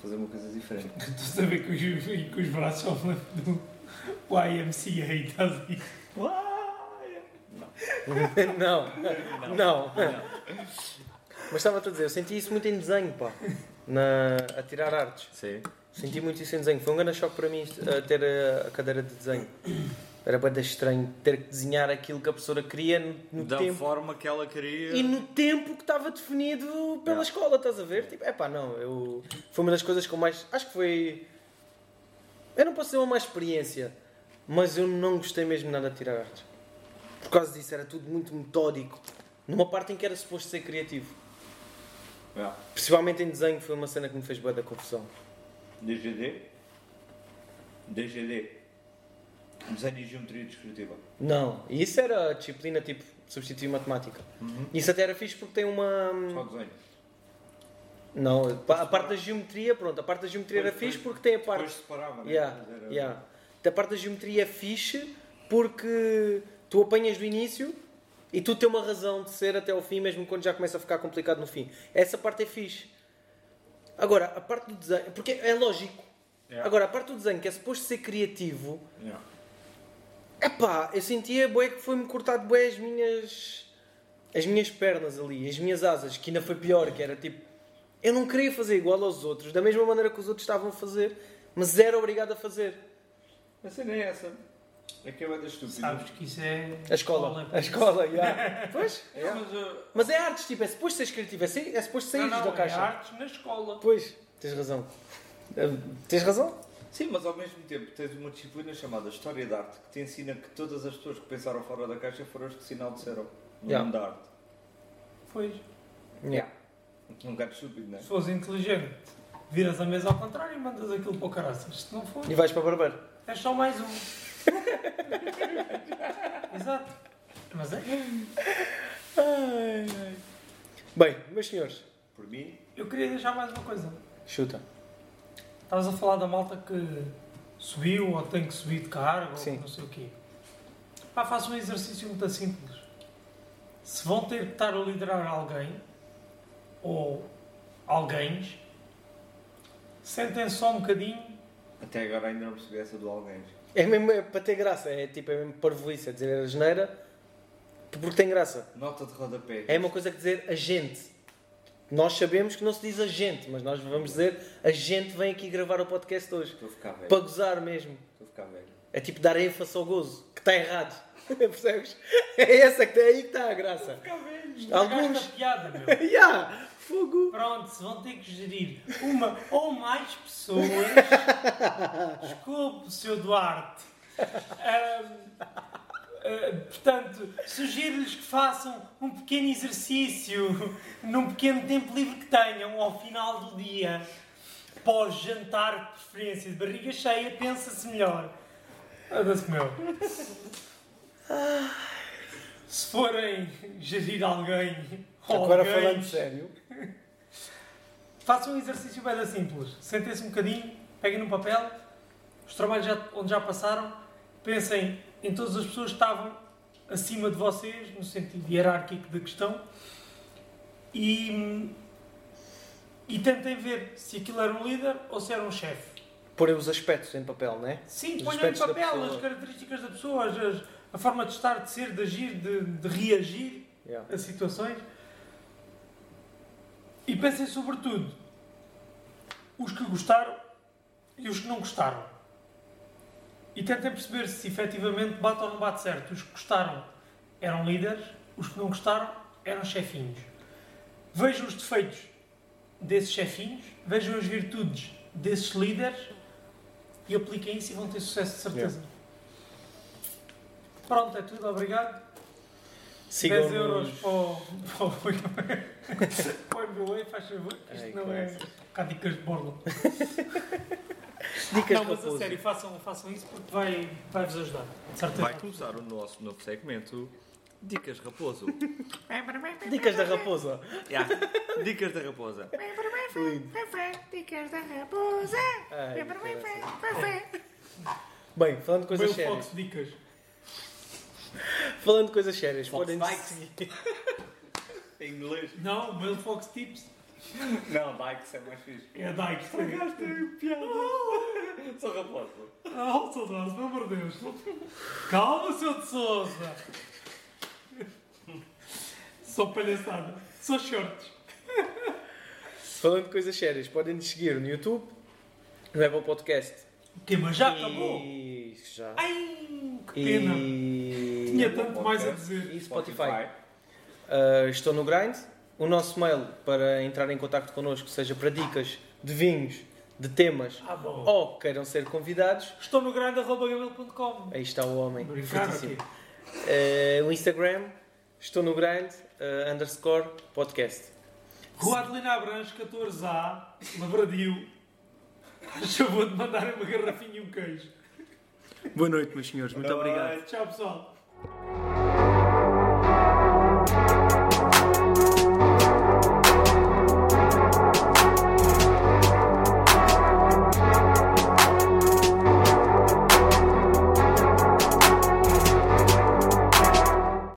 fazer uma coisa diferente. Estou a ver que os, que os braços são do YMCA, estás aí. não, não. Mas estava-te a dizer, eu senti isso muito em desenho, pá. Na, a tirar artes. Sim. Senti muito isso em desenho. Foi um grande choque para mim uh, ter a, a cadeira de desenho. Era bem estranho ter que desenhar aquilo que a professora queria no, no Da tempo. forma que ela queria. E no tempo que estava definido pela Yeah. escola, estás a ver? Tipo, epá, não, eu... Foi uma das coisas que eu mais... Acho que foi... Eu não posso dizer uma má experiência, mas eu não gostei mesmo nada de tirar artes. Por causa disso, era tudo muito metódico. Numa parte em que era suposto ser criativo. Yeah. Principalmente em desenho, foi uma cena que me fez bué da confusão. DGD? DGD. Desenho e Geometria Descritiva. Não, e isso era disciplina tipo substituir matemática. Isso até era fixe porque tem uma. Só desenho. Não, a parte da geometria, pronto, a parte da geometria era Depois- fixe porque tem a parte. Depois separava, né? Yeah, era- yeah. A parte da geometria é fixe porque tu apanhas do início e tu tem uma razão de ser até ao fim, mesmo quando já começa a ficar complicado no fim. Essa parte é fixe. Agora, a parte do desenho, porque é lógico. Yeah. Agora, a parte do desenho que é suposto ser criativo, Yeah. Epá, eu sentia bué que foi-me cortado bué as minhas as minhas pernas ali, as minhas asas, que ainda foi pior, que era tipo, eu não queria fazer igual aos outros, da mesma maneira que os outros estavam a fazer, mas era obrigado a fazer. A cena é essa. É que é da estúpida. Sabes que isso é. A escola. A escola, yeah. Pois. É, mas, uh, Mas é artes, tipo, é suposto seres criativo, é, é suposto sair da é caixa. artes na escola. Pois, tens razão. Tens razão? Sim, mas ao mesmo tempo tens uma disciplina chamada História da Arte que te ensina que todas as pessoas que pensaram fora da caixa foram as que sinal disseram no Yeah. mundo da arte. Pois. Yeah. Um gato estúpido, não é? Se fores inteligente, viras a mesa ao contrário e mandas aquilo para o caraças. Se não for, E vais para barbeiro. é só mais um. Exato. Mas é. Ai, ai. Bem, meus senhores, Por mim, Eu queria deixar mais uma coisa. chuta. Estavas a falar da malta que subiu ou tem que subir de cargo Sim. ou não sei o quê. Pá, façam um exercício muito simples. Se vão ter que estar a liderar alguém ou alguém, sentem só um bocadinho. até agora ainda não percebi essa do alguém. É mesmo é para ter graça, é tipo, é mesmo parvoíce, é dizer a geneira porque tem graça. Nota de rodapé. É uma coisa que dizer a gente. Nós sabemos que não se diz a gente, mas nós vamos dizer a gente vem aqui gravar o podcast hoje. Estou a ficar velho. Para gozar mesmo. Estou a ficar velho. É tipo dar ênfase ao gozo, que está errado. Percebes? É essa que é aí que está a graça. Alguns. Alguns. piada, meu. Ya! Fogo! Pronto, se vão ter que gerir uma ou mais pessoas, desculpe, Sr. Duarte. Ahm, ah, portanto, sugiro-lhes que façam um pequeno exercício num pequeno tempo livre que tenham ao final do dia, pós-jantar, de preferência de barriga cheia, pensa-se melhor. Anda-se meu. Se forem gerir alguém. Agora alguém, falando sério. Façam um exercício bem simples. Sentem-se um bocadinho, peguem num papel, os trabalhos já- onde já passaram, pensem em todas as pessoas estavam acima de vocês, no sentido hierárquico da questão, e, e tentem ver se aquilo era um líder ou se era um chefe. Porem os aspectos em papel, não é? Sim, Os ponham em papel as características da pessoa, as- a forma de estar, de ser, de agir, de, de reagir Yeah. a situações. E pensem sobretudo os que gostaram e os que não gostaram. E tentem perceber se efetivamente bate ou não bate certo. Os que gostaram eram líderes, os que não gostaram eram chefinhos. Vejam os defeitos desses chefinhos, vejam as virtudes desses líderes e apliquem isso e vão ter sucesso de certeza. Pronto, é tudo, obrigado. 10 euros para o, para o, o MBA, faz favor, que isto Ai, não é cá dicas de borla. Dicas Não, mas a sério, façam, façam isso porque vai, vai-vos ajudar. Certeza. Vai começar o nosso novo segmento Dicas Raposo. Dicas da raposa. Yeah. Dicas da Raposa. Dicas da raposa. Bem, falando de coisas Meu sérias. Fox Dicas. Falando de coisas sérias, podem seguir. Em inglês? Não, Meu Fox Tips Não, Dykes é mais fixe. é Dykes. piada. Sou raposo. Oh, saudades, pelo amor de Deus. Calma, Sr. de Souza. Só palhaçada. Só shorts. Falando de coisas sérias, podem nos seguir no YouTube, no Apple Podcast. O quê? Mas já acabou? E já. Ai, que pena. E... Tinha tanto mais a dizer. e Spotify. Uh, estou no Grind. O nosso mail para entrar em contato connosco, seja para dicas de vinhos, de temas Ah, ou queiram ser convidados, Estou no grande.gmail.com. aí está o homem. Aqui. Uh, o Instagram, estou no Grind, uh, underscore podcast. Rua Adelina Abranches, 14A, Lavradio. Faz favor de mandarem uma garrafinha e um queijo. Boa noite, meus senhores. Muito obrigado. Tchau, pessoal.